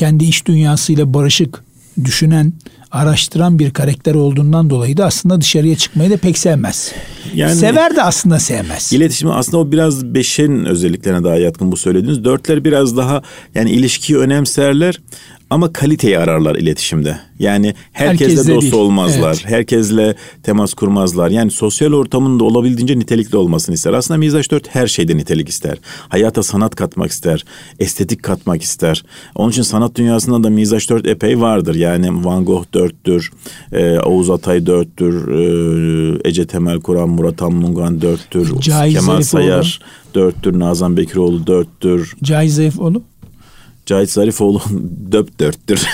kendi iş dünyasıyla barışık düşünen araştıran bir karakter olduğundan dolayı da aslında dışarıya çıkmayı da pek sevmez. Yani, Sever de aslında sevmez. İletişimi aslında o biraz beşin özelliklerine daha yatkın bu söylediğiniz. Dörtler biraz daha yani ilişkiyi önemserler ama kaliteyi ararlar iletişimde. Yani herkesle, herkesle dost değil. olmazlar. Evet. Herkesle temas kurmazlar. Yani sosyal ortamında olabildiğince nitelikli olmasını ister. Aslında Mizaç 4 her şeyde nitelik ister. Hayata sanat katmak ister. Estetik katmak ister. Onun için sanat dünyasında da Mizaç 4 epey vardır. Yani Van Gogh 4'tür. E, Oğuz Atay 4'tür. E, Ece Temel Kur'an, Murat Anmungan 4'tür. Caiz Kemal Sayar 4'tür. Nazan Bekiroğlu 4'tür. Caiz Zayıfoğlu? Cahit Zarifoğlu döp dörttür.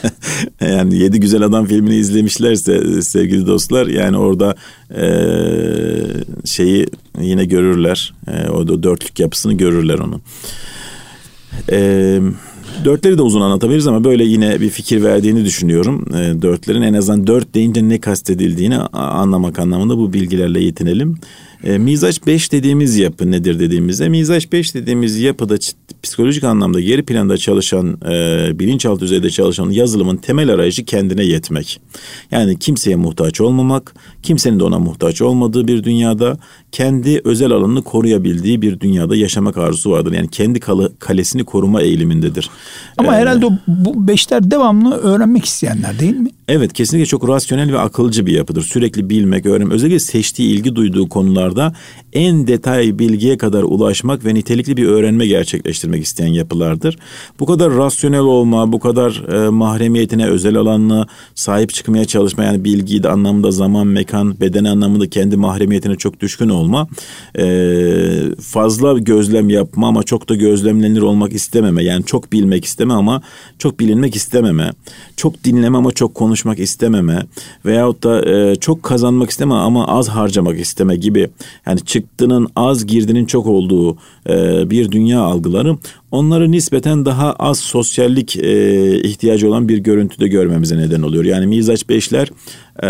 yani Yedi Güzel Adam filmini izlemişlerse sevgili dostlar yani orada e, şeyi yine görürler. E, o dörtlük yapısını görürler onun. E, dörtleri de uzun anlatabiliriz ama böyle yine bir fikir verdiğini düşünüyorum. E, dörtlerin en azından dört deyince ne kastedildiğini anlamak anlamında bu bilgilerle yetinelim. E, mizaç 5 dediğimiz yapı nedir dediğimizde mizaç 5 dediğimiz yapıda psikolojik anlamda geri planda çalışan e, bilinçaltı düzeyde çalışan yazılımın temel arayışı kendine yetmek. Yani kimseye muhtaç olmamak, kimsenin de ona muhtaç olmadığı bir dünyada kendi özel alanını koruyabildiği bir dünyada yaşamak arzusu vardır. Yani kendi kalesini koruma eğilimindedir. Ama ee, herhalde bu beşler devamlı öğrenmek isteyenler değil mi? Evet kesinlikle çok rasyonel ve akılcı bir yapıdır. Sürekli bilmek, öğrenmek. Özellikle seçtiği, ilgi duyduğu konularda en detay bilgiye kadar ulaşmak ve nitelikli bir öğrenme gerçekleştirmek isteyen yapılardır. Bu kadar rasyonel olma, bu kadar e, mahremiyetine, özel alanına sahip çıkmaya çalışma yani bilgiyi de anlamda zaman, mekan, beden anlamında kendi mahremiyetine çok düşkün olma. E, fazla gözlem yapma ama çok da gözlemlenir olmak istememe. Yani çok bilmek isteme ama çok bilinmek istememe. Çok dinleme ama çok konuş konuşmak istememe veyahut da e, çok kazanmak isteme ama az harcamak isteme gibi yani çıktının az girdinin çok olduğu e, bir dünya algıları onları nispeten daha az sosyallik e, ihtiyacı olan bir görüntüde görmemize neden oluyor. Yani mizaç beşler e,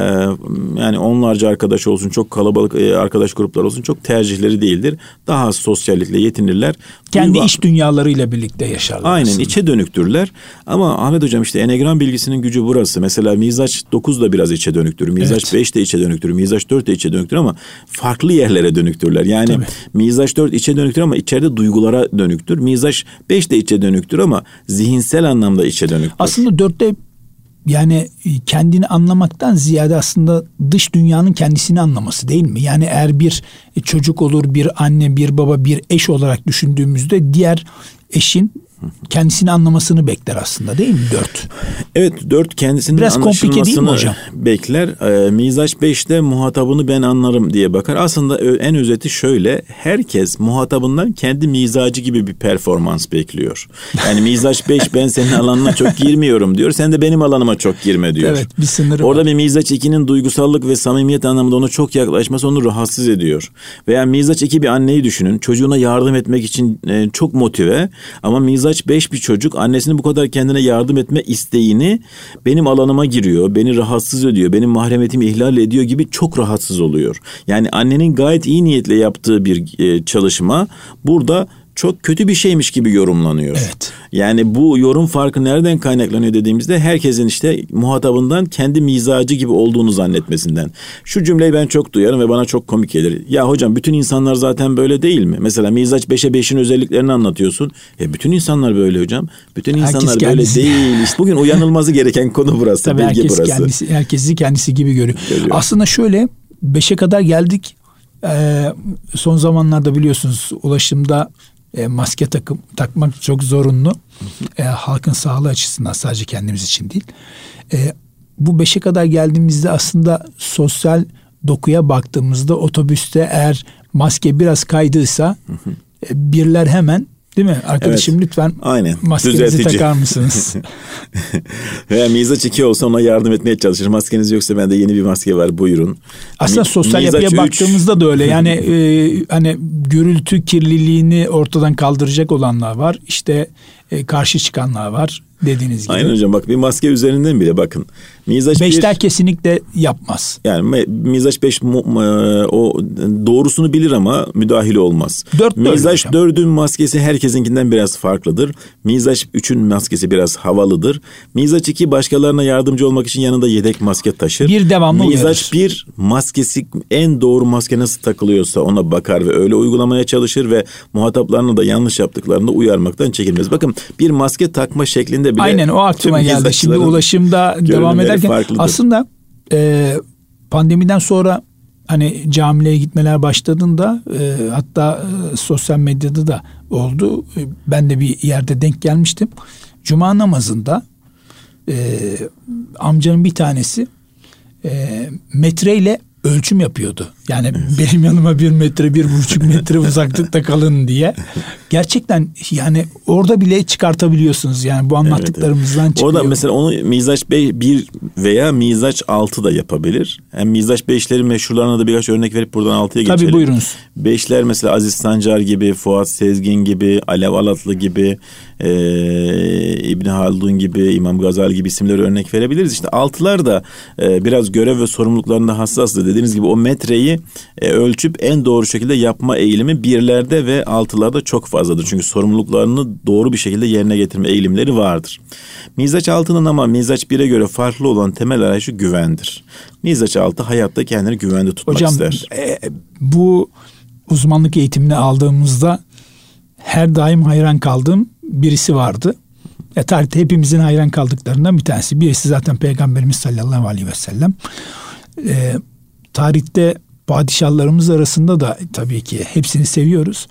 yani onlarca arkadaş olsun çok kalabalık arkadaş gruplar olsun çok tercihleri değildir. Daha az sosyallikle yetinirler. Kendi Duygu, iş dünyalarıyla birlikte yaşarlar. Aynen aslında. içe dönüktürler. Ama Ahmet Hocam işte enegram bilgisinin gücü burası. Mesela mizaç 9 da biraz içe dönüktür. Mizaç evet. 5 de içe dönüktür. Mizaç 4 de içe dönüktür ama farklı yerlere dönüktürler. Yani Tabii. mizaç 4 içe dönüktür ama içeride duygulara dönüktür. Mizaç Beş de içe dönüktür ama zihinsel anlamda içe dönüktür. Aslında dörtte yani kendini anlamaktan ziyade aslında dış dünyanın kendisini anlaması değil mi? Yani eğer bir çocuk olur, bir anne, bir baba, bir eş olarak düşündüğümüzde diğer eşin kendisini anlamasını bekler aslında değil mi dört? Evet dört kendisinin Biraz komplike değil mi hocam? bekler. E, Mizaç beşte muhatabını ben anlarım diye bakar. Aslında en özeti şöyle herkes muhatabından kendi mizacı gibi bir performans bekliyor. Yani Mizaç beş ben senin alanına çok girmiyorum diyor. Sen de benim alanıma çok girme diyor. Evet bir sınırı Orada var. bir Mizaç ikinin duygusallık ve samimiyet anlamında ona çok yaklaşması onu rahatsız ediyor. Veya Mizaç iki bir anneyi düşünün. Çocuğuna yardım etmek için e, çok motive ama Mizaç kaç beş bir çocuk annesinin bu kadar kendine yardım etme isteğini benim alanıma giriyor, beni rahatsız ediyor, benim mahremiyetimi ihlal ediyor gibi çok rahatsız oluyor. Yani annenin gayet iyi niyetle yaptığı bir e, çalışma burada çok kötü bir şeymiş gibi yorumlanıyor. Evet. Yani bu yorum farkı nereden kaynaklanıyor dediğimizde herkesin işte muhatabından kendi mizacı gibi olduğunu zannetmesinden. Şu cümleyi ben çok duyarım ve bana çok komik gelir. Ya hocam bütün insanlar zaten böyle değil mi? Mesela mizaç 5'e 5'in özelliklerini anlatıyorsun. E bütün insanlar böyle hocam. Bütün insanlar herkes böyle kendisi. değil. İşte bugün uyanılması gereken konu burası. Tabii bilgi herkes burası. Kendisi, herkesi kendisi gibi görüyor. görüyor. Aslında şöyle 5'e kadar geldik. Ee, son zamanlarda biliyorsunuz ulaşımda e, maske takım takmak çok zorunlu. E, halkın sağlığı açısından sadece kendimiz için değil. E, bu beşe kadar geldiğimizde aslında sosyal dokuya baktığımızda otobüste eğer maske biraz kaydıysa e, birler hemen Değil mi? Arkadaşım evet. lütfen Aynen. maskenizi Düzeltici. takar mısınız? Veya mizaç 2 olsa ona yardım etmeye çalışır. Maskeniz yoksa bende yeni bir maske var buyurun. Aslında Mi, sosyal yapıya üç... baktığımızda da öyle. Yani e, hani gürültü kirliliğini ortadan kaldıracak olanlar var. İşte e, karşı çıkanlar var dediğiniz gibi. Aynen hocam bak bir maske üzerinden bile bakın. Mizaç Beşler bir, kesinlikle yapmaz. Yani Mizaç 5 o doğrusunu bilir ama müdahil olmaz. Dört Mizaç 4'ün maskesi herkesinkinden biraz farklıdır. Mizaç 3'ün maskesi biraz havalıdır. Mizaç 2 başkalarına yardımcı olmak için yanında yedek maske taşır. Bir devamlı Mizaç 1 maskesi en doğru maske nasıl takılıyorsa ona bakar ve öyle uygulamaya çalışır ve muhataplarına da yanlış yaptıklarında uyarmaktan çekinmez. Bakın bir maske takma şeklinde bile Aynen o aklıma geldi. Şimdi ulaşımda devam ederken farklıdır. aslında e, pandemiden sonra hani camilere gitmeler başladığında e, hatta e, sosyal medyada da oldu. E, ben de bir yerde denk gelmiştim. Cuma namazında e, amcanın bir tanesi e, metreyle ölçüm yapıyordu. Yani benim yanıma bir metre, bir buçuk metre uzaklıkta kalın diye. Gerçekten yani orada bile çıkartabiliyorsunuz. Yani bu anlattıklarımızdan evet, evet. Orada mesela onu Mizaç 1 veya Mizaç 6 da yapabilir. Hem Mizaç 5'lerin meşhurlarına da birkaç örnek verip buradan 6'ya geçelim. Tabii buyurunuz. 5'ler mesela Aziz Sancar gibi, Fuat Sezgin gibi, Alev Alatlı gibi, e, İbni Haldun gibi, İmam Gazali gibi isimleri örnek verebiliriz. İşte altılar da e, biraz görev ve sorumluluklarında hassastı. Dediğiniz gibi o metreyi e, ölçüp en doğru şekilde yapma eğilimi birlerde ve altılarda çok fazladır. Çünkü sorumluluklarını doğru bir şekilde yerine getirme eğilimleri vardır. Mizaç altının ama mizaç bire göre farklı olan temel arayışı güvendir. Mizaç altı hayatta kendini güvende tutmak Hocam, ister. E, bu uzmanlık eğitimini aldığımızda her daim hayran kaldığım birisi vardı. E, tarihte hepimizin hayran kaldıklarından bir tanesi. Birisi zaten Peygamberimiz sallallahu aleyhi ve sellem. E, tarihte padişahlarımız arasında da tabii ki hepsini seviyoruz.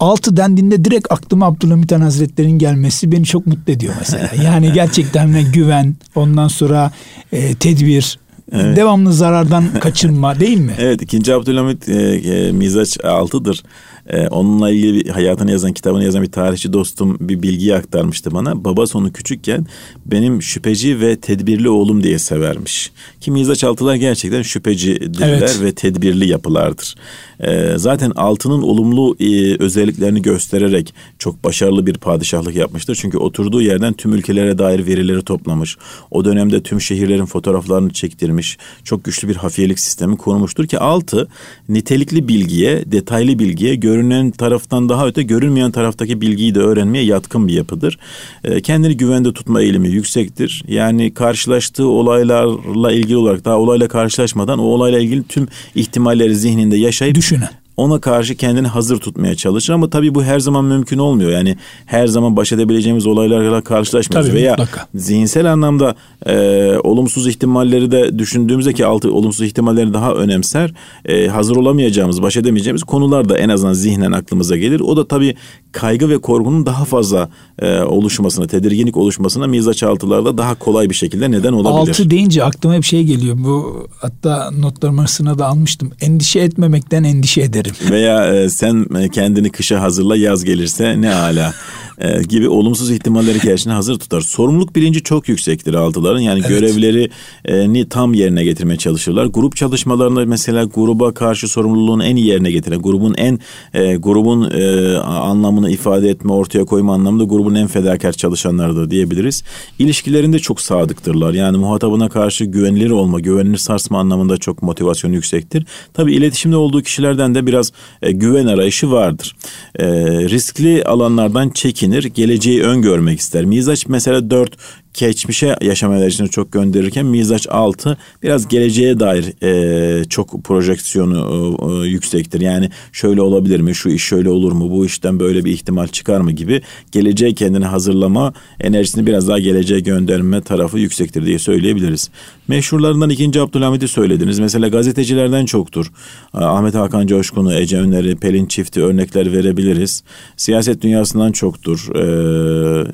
Altı dendiğinde direkt aklıma Abdülhamit Han Hazretleri'nin gelmesi beni çok mutlu ediyor mesela. Yani gerçekten güven, ondan sonra e, tedbir, Evet. Devamlı zarardan kaçınma değil mi? Evet ikinci Abdülhamit e, e, mizaç altıdır. E, onunla ilgili bir hayatını yazan kitabını yazan bir tarihçi dostum bir bilgiyi aktarmıştı bana. Babası onu küçükken benim şüpheci ve tedbirli oğlum diye severmiş. Ki mizaç altılar gerçekten şüphecidirler evet. ve tedbirli yapılardır. E, zaten altının olumlu e, özelliklerini göstererek çok başarılı bir padişahlık yapmıştır. Çünkü oturduğu yerden tüm ülkelere dair verileri toplamış. O dönemde tüm şehirlerin fotoğraflarını çektirmiş. Çok güçlü bir hafiyelik sistemi kurmuştur ki altı nitelikli bilgiye, detaylı bilgiye, görünen taraftan daha öte görünmeyen taraftaki bilgiyi de öğrenmeye yatkın bir yapıdır. E, kendini güvende tutma eğilimi yüksektir. Yani karşılaştığı olaylarla ilgili olarak daha olayla karşılaşmadan o olayla ilgili tüm ihtimalleri zihninde yaşayıp düşünen ona karşı kendini hazır tutmaya çalışır ama tabii bu her zaman mümkün olmuyor. Yani her zaman baş edebileceğimiz olaylarla karşılaşmıyoruz tabii, veya mutlaka. zihinsel anlamda e, olumsuz ihtimalleri de düşündüğümüzde ki altı olumsuz ihtimalleri daha önemser. E, hazır olamayacağımız, baş edemeyeceğimiz konular da en azından zihnen aklımıza gelir. O da tabii kaygı ve korkunun daha fazla e, oluşmasına, tedirginlik oluşmasına mizaç altılarda daha kolay bir şekilde neden olabilir. Altı deyince aklıma bir şey geliyor. Bu hatta notlarım arasına da almıştım. Endişe etmemekten endişe ederim. Veya e, sen e, kendini kışa hazırla yaz gelirse ne ala e, gibi olumsuz ihtimalleri karşına hazır tutar. Sorumluluk bilinci çok yüksektir altıların. Yani evet. görevlerini tam yerine getirmeye çalışırlar. Grup çalışmalarında mesela gruba karşı sorumluluğun en iyi yerine getiren, grubun en e, grubun e, anlamını ifade etme, ortaya koyma anlamında grubun en fedakar çalışanlarıdır diyebiliriz. İlişkilerinde çok sadıktırlar. Yani muhatabına karşı güvenilir olma, güvenilir sarsma anlamında çok motivasyon yüksektir. Tabii iletişimde olduğu kişilerden de biraz e, güven arayışı vardır. E, riskli alanlardan çekin çekinir, geleceği öngörmek ister. Mizaç mesela dört geçmişe yaşam enerjisini çok gönderirken mizaç altı biraz geleceğe dair e, çok projeksiyonu e, yüksektir. Yani şöyle olabilir mi, şu iş şöyle olur mu, bu işten böyle bir ihtimal çıkar mı gibi geleceğe kendini hazırlama enerjisini biraz daha geleceğe gönderme tarafı yüksektir diye söyleyebiliriz. Meşhurlarından ikinci Abdülhamit'i söylediniz. Mesela gazetecilerden çoktur. Ahmet Hakan Coşkun'u, Ece Öner'i, Pelin Çift'i örnekler verebiliriz. Siyaset dünyasından çoktur. Ee,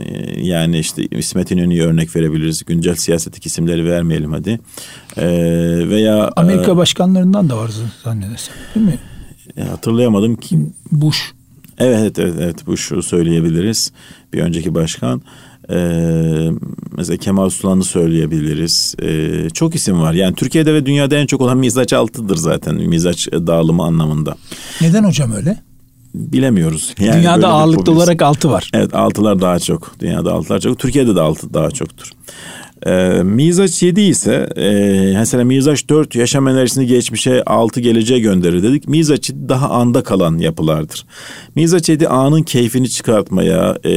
yani işte İsmet İnönü'yü örnek verebiliriz. Güncel siyasetteki isimleri vermeyelim hadi. Ee, veya Amerika e, başkanlarından da var zannedersem değil mi? E, hatırlayamadım ki. Bush. Evet evet evet Bush'u söyleyebiliriz. Bir önceki başkan. Ee, mesela Kemal Sunal'ı söyleyebiliriz. Ee, çok isim var. Yani Türkiye'de ve dünyada en çok olan mizaç altıdır zaten. Mizaç dağılımı anlamında. Neden hocam öyle? Bilemiyoruz. Yani Dünyada ağırlıklı olarak altı var. Evet altılar daha çok. Dünyada altılar çok. Türkiye'de de altı daha çoktur. E, Mizaç 7 ise e, mesela Mizaç 4 yaşam enerjisini geçmişe 6 geleceğe gönderir dedik. Mizaç 7 daha anda kalan yapılardır. Mizaç 7 anın keyfini çıkartmaya, e,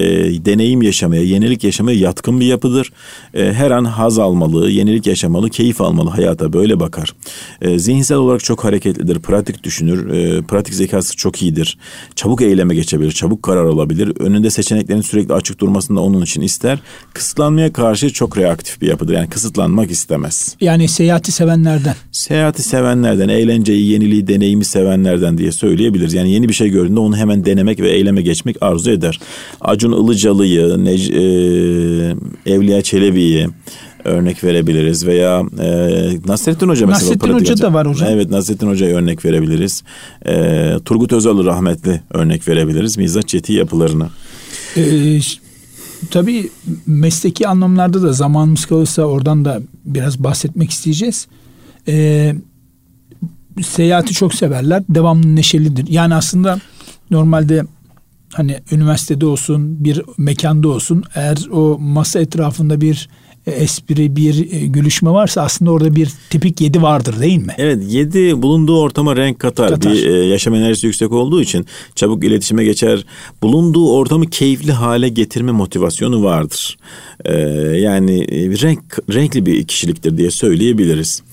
deneyim yaşamaya, yenilik yaşamaya yatkın bir yapıdır. E, her an haz almalı, yenilik yaşamalı, keyif almalı hayata böyle bakar. E, zihinsel olarak çok hareketlidir, pratik düşünür, e, pratik zekası çok iyidir. Çabuk eyleme geçebilir, çabuk karar alabilir. Önünde seçeneklerin sürekli açık durmasını da onun için ister. Kısıtlanmaya karşı çok reaktif aktif bir yapıdır. Yani kısıtlanmak istemez. Yani seyahati sevenlerden. Seyahati sevenlerden, eğlenceyi, yeniliği, deneyimi sevenlerden diye söyleyebiliriz. Yani yeni bir şey gördüğünde onu hemen denemek ve eyleme geçmek arzu eder. Acun Ilıcalı'yı, Nec- e, Evliya Çelebi'yi, örnek verebiliriz veya e, Nasrettin Hoca mesela. Nasrettin Hoca da var hocam. Evet Nasrettin Hoca'ya örnek verebiliriz. E, Turgut Özal rahmetli örnek verebiliriz. Mizaç yeti yapılarını. Ee, tabii mesleki anlamlarda da zamanımız kalırsa oradan da biraz bahsetmek isteyeceğiz. Ee, seyahati çok severler. Devamlı neşelidir. Yani aslında normalde hani üniversitede olsun, bir mekanda olsun eğer o masa etrafında bir espri, bir e, gülüşme varsa aslında orada bir tipik yedi vardır değil mi? Evet yedi bulunduğu ortama renk katar. katar. Bir e, yaşam enerjisi yüksek olduğu için çabuk iletişime geçer. Bulunduğu ortamı keyifli hale getirme motivasyonu vardır. Ee, yani renk renkli bir kişiliktir diye söyleyebiliriz.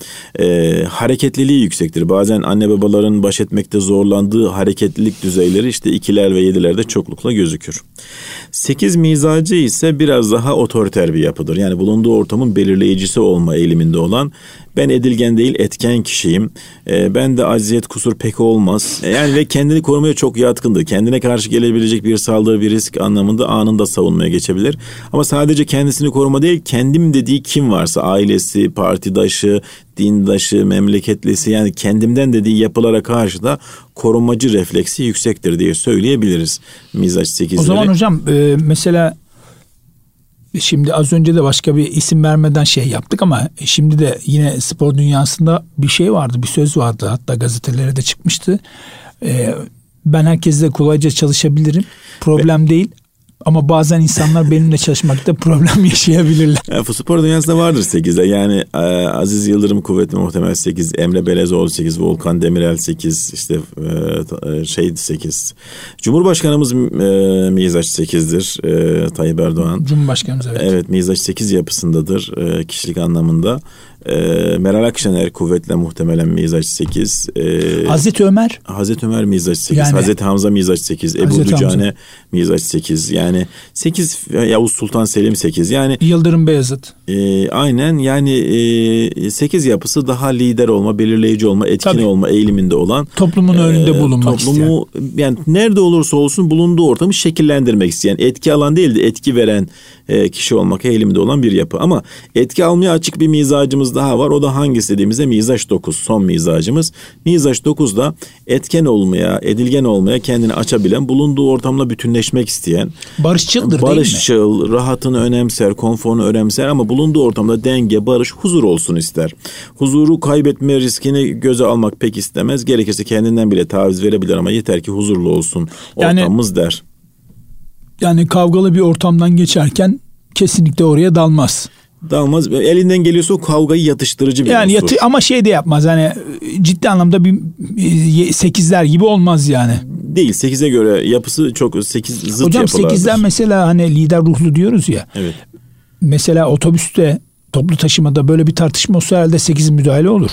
Ee, hareketliliği yüksektir. Bazen anne babaların baş etmekte zorlandığı hareketlilik düzeyleri işte ikiler ve yedilerde çoklukla gözükür. Sekiz mizacı ise biraz daha otoriter bir yapıdır. Yani bulunduğu ortamın belirleyicisi olma eğiliminde olan ben edilgen değil etken kişiyim. E, ben de aziyet kusur pek olmaz. E, yani ve kendini korumaya çok yatkındır. Kendine karşı gelebilecek bir saldırı bir risk anlamında anında savunmaya geçebilir. Ama sadece kendisini koruma değil kendim dediği kim varsa ailesi, partidaşı, dindaşı, memleketlisi yani kendimden dediği yapılara karşı da korumacı refleksi yüksektir diye söyleyebiliriz. Mizaç 8'leri. O zaman hocam e, mesela Şimdi az önce de başka bir isim vermeden şey yaptık ama şimdi de yine spor dünyasında bir şey vardı, bir söz vardı. Hatta gazetelere de çıkmıştı. Ee, ben herkesle kolayca çalışabilirim. Problem Ve, değil ama bazen insanlar benimle çalışmakta problem yaşayabilirler. Yani, spor dünyasında vardır 8'de. Yani e, Aziz Yıldırım kuvvetli muhtemel 8, Emre Belezoğlu 8, Volkan Demirel 8, işte e, e şey 8. Cumhurbaşkanımız e, Mizaç 8'dir. E, Tayyip Erdoğan. Cumhurbaşkanımız evet. Evet Mizaç 8 yapısındadır e, kişilik anlamında. E, Meral Akşener kuvvetle muhtemelen mizaç 8. E, Hazreti Ömer? Hazreti Ömer mizaç 8. Yani, Hazreti Hamza mizaç 8. Ebu Hazreti Dücane mizaç 8. Yani 8 Yavuz Sultan Selim 8. Yani Yıldırım Beyazıt. E, aynen yani e, 8 yapısı daha lider olma, belirleyici olma, etkin Tabii. olma eğiliminde olan. Toplumun e, önünde bulunmak toplumu, isteyen. Yani nerede olursa olsun bulunduğu ortamı şekillendirmek isteyen, etki alan değil de etki veren e, kişi olmak eğiliminde olan bir yapı. Ama etki almaya açık bir mizacımız daha var. O da hangisi dediğimizde mizaç 9 son mizacımız. Mizaç 9 da etken olmaya, edilgen olmaya kendini açabilen, bulunduğu ortamla bütünleşmek isteyen. Barışçıldır barışçıl, değil mi? Barışçıl, rahatını önemser, konforunu önemser ama bulunduğu ortamda denge, barış, huzur olsun ister. Huzuru kaybetme riskini göze almak pek istemez. Gerekirse kendinden bile taviz verebilir ama yeter ki huzurlu olsun ortamımız yani, der. Yani kavgalı bir ortamdan geçerken kesinlikle oraya dalmaz. Dalmaz. Elinden geliyorsa o kavgayı yatıştırıcı bir yani yatı, ama şey de yapmaz. Hani ciddi anlamda bir sekizler gibi olmaz yani. Değil. Sekize göre yapısı çok sekiz zıt Hocam sekizler mesela hani lider ruhlu diyoruz ya. Evet. Mesela otobüste toplu taşımada böyle bir tartışma olsa herhalde sekiz müdahale olur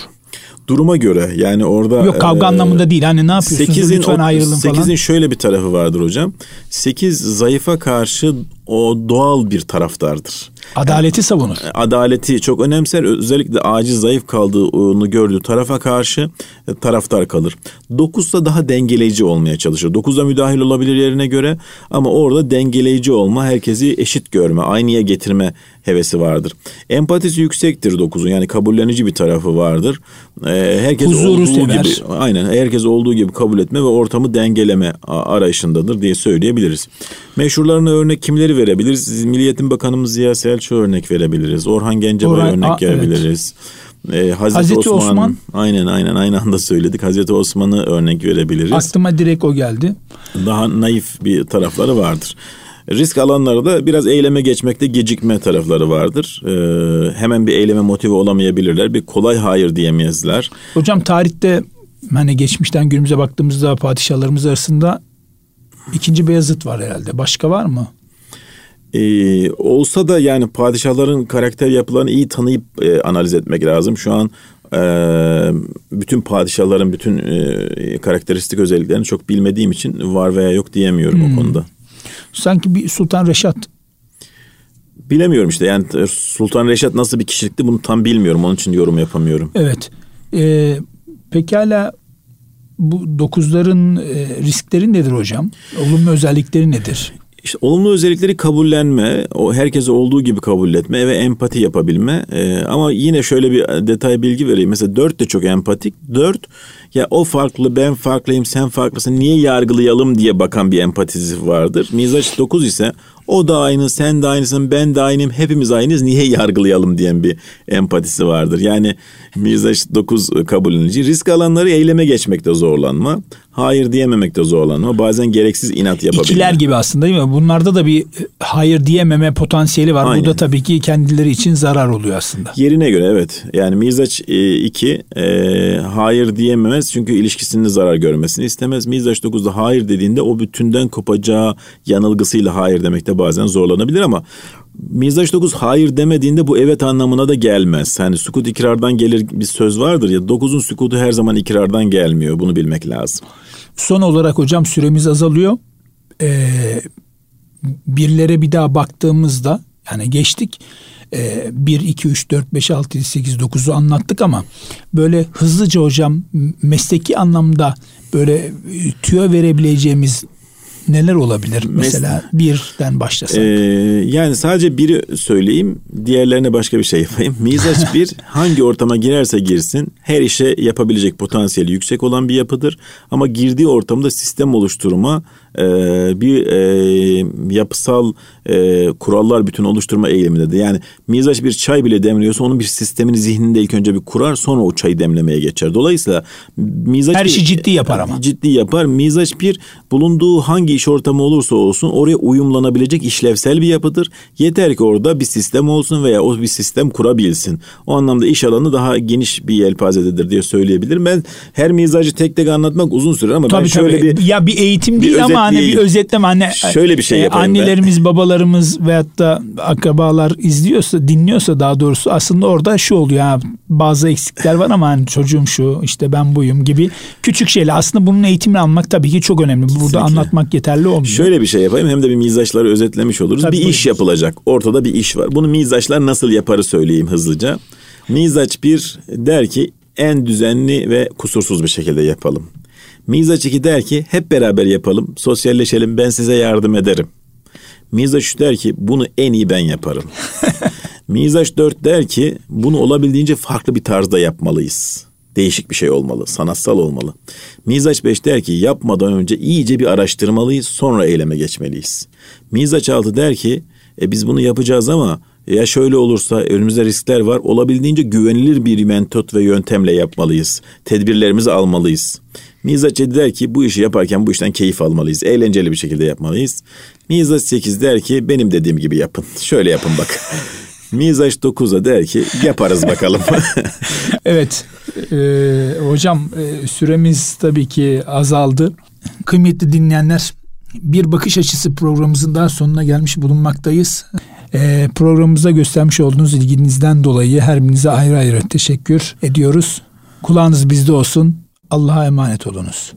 duruma göre yani orada Yok kavga e, anlamında değil. Hani ne yapıyorsunuz? Sekizin, Lütfen ayrılın falan. Sekizin şöyle bir tarafı vardır hocam. Sekiz zayıfa karşı o doğal bir taraftardır. Adaleti yani, savunur. Adaleti çok önemser. Özellikle aciz zayıf kaldığını gördüğü tarafa karşı e, taraftar kalır. Dokuzda daha dengeleyici olmaya çalışır. Dokuzda müdahil olabilir yerine göre ama orada dengeleyici olma, herkesi eşit görme, aynıya getirme hevesi vardır. Empatisi yüksektir dokuzun yani kabullenici bir tarafı vardır. Ee, herkes Huzuru olduğu sever. gibi aynen herkes olduğu gibi kabul etme ve ortamı dengeleme arayışındadır diye söyleyebiliriz. Meşhurlarına örnek kimleri verebiliriz? Milliyetin Bakanımız Ziya Selçuk örnek verebiliriz. Orhan Gencebay'a örnek verebiliriz. Evet. Ee, Hazreti, Hazreti Osman, Osman. aynen aynen aynı anda söyledik. Hazreti Osman'ı örnek verebiliriz. Aklıma direkt o geldi. Daha naif bir tarafları vardır. Risk alanları da biraz eyleme geçmekte gecikme tarafları vardır. Ee, hemen bir eyleme motive olamayabilirler. Bir kolay hayır diyemezler. Hocam tarihte hani geçmişten günümüze baktığımızda padişahlarımız arasında ikinci Beyazıt var herhalde. Başka var mı? Ee, olsa da yani padişahların karakter yapılarını iyi tanıyıp e, analiz etmek lazım. Şu an e, bütün padişahların bütün e, karakteristik özelliklerini çok bilmediğim için var veya yok diyemiyorum Hmm. o konuda. Sanki bir Sultan Reşat Bilemiyorum işte yani Sultan Reşat nasıl bir kişilikti bunu tam bilmiyorum. Onun için yorum yapamıyorum. Evet. Ee, pekala bu dokuzların e, riskleri nedir hocam? Olumlu özellikleri nedir? İşte olumlu özellikleri kabullenme, o herkese olduğu gibi kabul etme ve empati yapabilme. Ee, ama yine şöyle bir detay bilgi vereyim. Mesela dört de çok empatik. Dört ya o farklı ben farklıyım sen farklısın niye yargılayalım diye bakan bir empatisi vardır. Mizaç dokuz ise o da aynı sen de aynısın ben de aynıyım hepimiz aynıyız niye yargılayalım diyen bir empatisi vardır. Yani mizaç dokuz kabulünücü risk alanları eyleme geçmekte zorlanma. Hayır diyememekte zorlanma. Bazen gereksiz inat yapabilme. İkiler gibi aslında değil mi? Bunlarda da bir e, hayır diyememe potansiyeli var. Aynen. Bu da tabii ki kendileri için zarar oluyor aslında. Yerine göre evet. Yani mizaç 2 e, hayır diyememez çünkü ilişkisinin zarar görmesini istemez. Mizaç 9'da hayır dediğinde o bütünden kopacağı yanılgısıyla hayır demekte bazen zorlanabilir ama Mizaç 9 hayır demediğinde bu evet anlamına da gelmez. Hani sukut ikrardan gelir bir söz vardır ya 9'un sukutu her zaman ikrardan gelmiyor. Bunu bilmek lazım. Son olarak hocam süremiz azalıyor. Ee, birlere bir daha baktığımızda yani geçtik. Ee, 1, 2, 3, 4, 5, 6, 7, 8, 9'u anlattık ama böyle hızlıca hocam mesleki anlamda böyle e, tüyo verebileceğimiz neler olabilir? Mesela birden başlasak. Ee, yani sadece biri söyleyeyim, diğerlerine başka bir şey yapayım. Mizaç bir hangi ortama girerse girsin her işe yapabilecek potansiyeli yüksek olan bir yapıdır. Ama girdiği ortamda sistem oluşturma, e, bir e, yapısal e, kurallar bütün oluşturma eğilimindedir. Yani mizaç bir çay bile demliyorsa onun bir sistemini zihninde ilk önce bir kurar sonra o çayı demlemeye geçer. Dolayısıyla mizaç Her bir- işi ciddi yapar ama. ciddi yapar. Mizaç bir bulunduğu hangi iş ortamı olursa olsun oraya uyumlanabilecek işlevsel bir yapıdır. Yeter ki orada bir sistem olsun veya o bir sistem kurabilsin. O anlamda iş alanı daha geniş bir yelpazededir diye söyleyebilirim. Ben her mizacı tek tek anlatmak uzun sürer ama ben Tabii şöyle tabii. bir ya bir eğitim bir değil ama hani bir özetleme hani Şöyle bir şey e, yapayım ben. Annelerimiz, babalarımız veyahut da akrabalar izliyorsa, dinliyorsa daha doğrusu aslında orada şu oluyor ha bazı eksikler var ama hani çocuğum şu, işte ben buyum gibi küçük şeyler. Aslında bunun eğitimini almak tabii ki çok önemli. Burada Kesinlikle. anlatmak yeterli olmuyor. Şöyle bir şey yapayım hem de bir mizaçları özetlemiş oluruz. Tabii, bir iş buyurun. yapılacak. Ortada bir iş var. Bunu mizaçlar nasıl yaparı söyleyeyim hızlıca. Mizaç bir der ki en düzenli ve kusursuz bir şekilde yapalım. Mizaç 2 der ki hep beraber yapalım, sosyalleşelim, ben size yardım ederim. Mizaç 3 der ki bunu en iyi ben yaparım. Mizaç 4 der ki bunu olabildiğince farklı bir tarzda yapmalıyız. Değişik bir şey olmalı, sanatsal olmalı. Mizaç 5 der ki yapmadan önce iyice bir araştırmalıyız, sonra eyleme geçmeliyiz. Mizaç 6 der ki e, biz bunu yapacağız ama ya şöyle olursa önümüzde riskler var. Olabildiğince güvenilir bir metot ve yöntemle yapmalıyız. Tedbirlerimizi almalıyız. Mizaç 7 der ki bu işi yaparken bu işten keyif almalıyız. Eğlenceli bir şekilde yapmalıyız. Mizaç 8 der ki benim dediğim gibi yapın. Şöyle yapın bak. Mizaç 9'a der ki yaparız bakalım. Evet e, hocam e, süremiz tabii ki azaldı. Kıymetli dinleyenler bir bakış açısı programımızın daha sonuna gelmiş bulunmaktayız. E, programımıza göstermiş olduğunuz ilginizden dolayı her birinize ayrı ayrı teşekkür ediyoruz. Kulağınız bizde olsun. Allah'a emanet olunuz.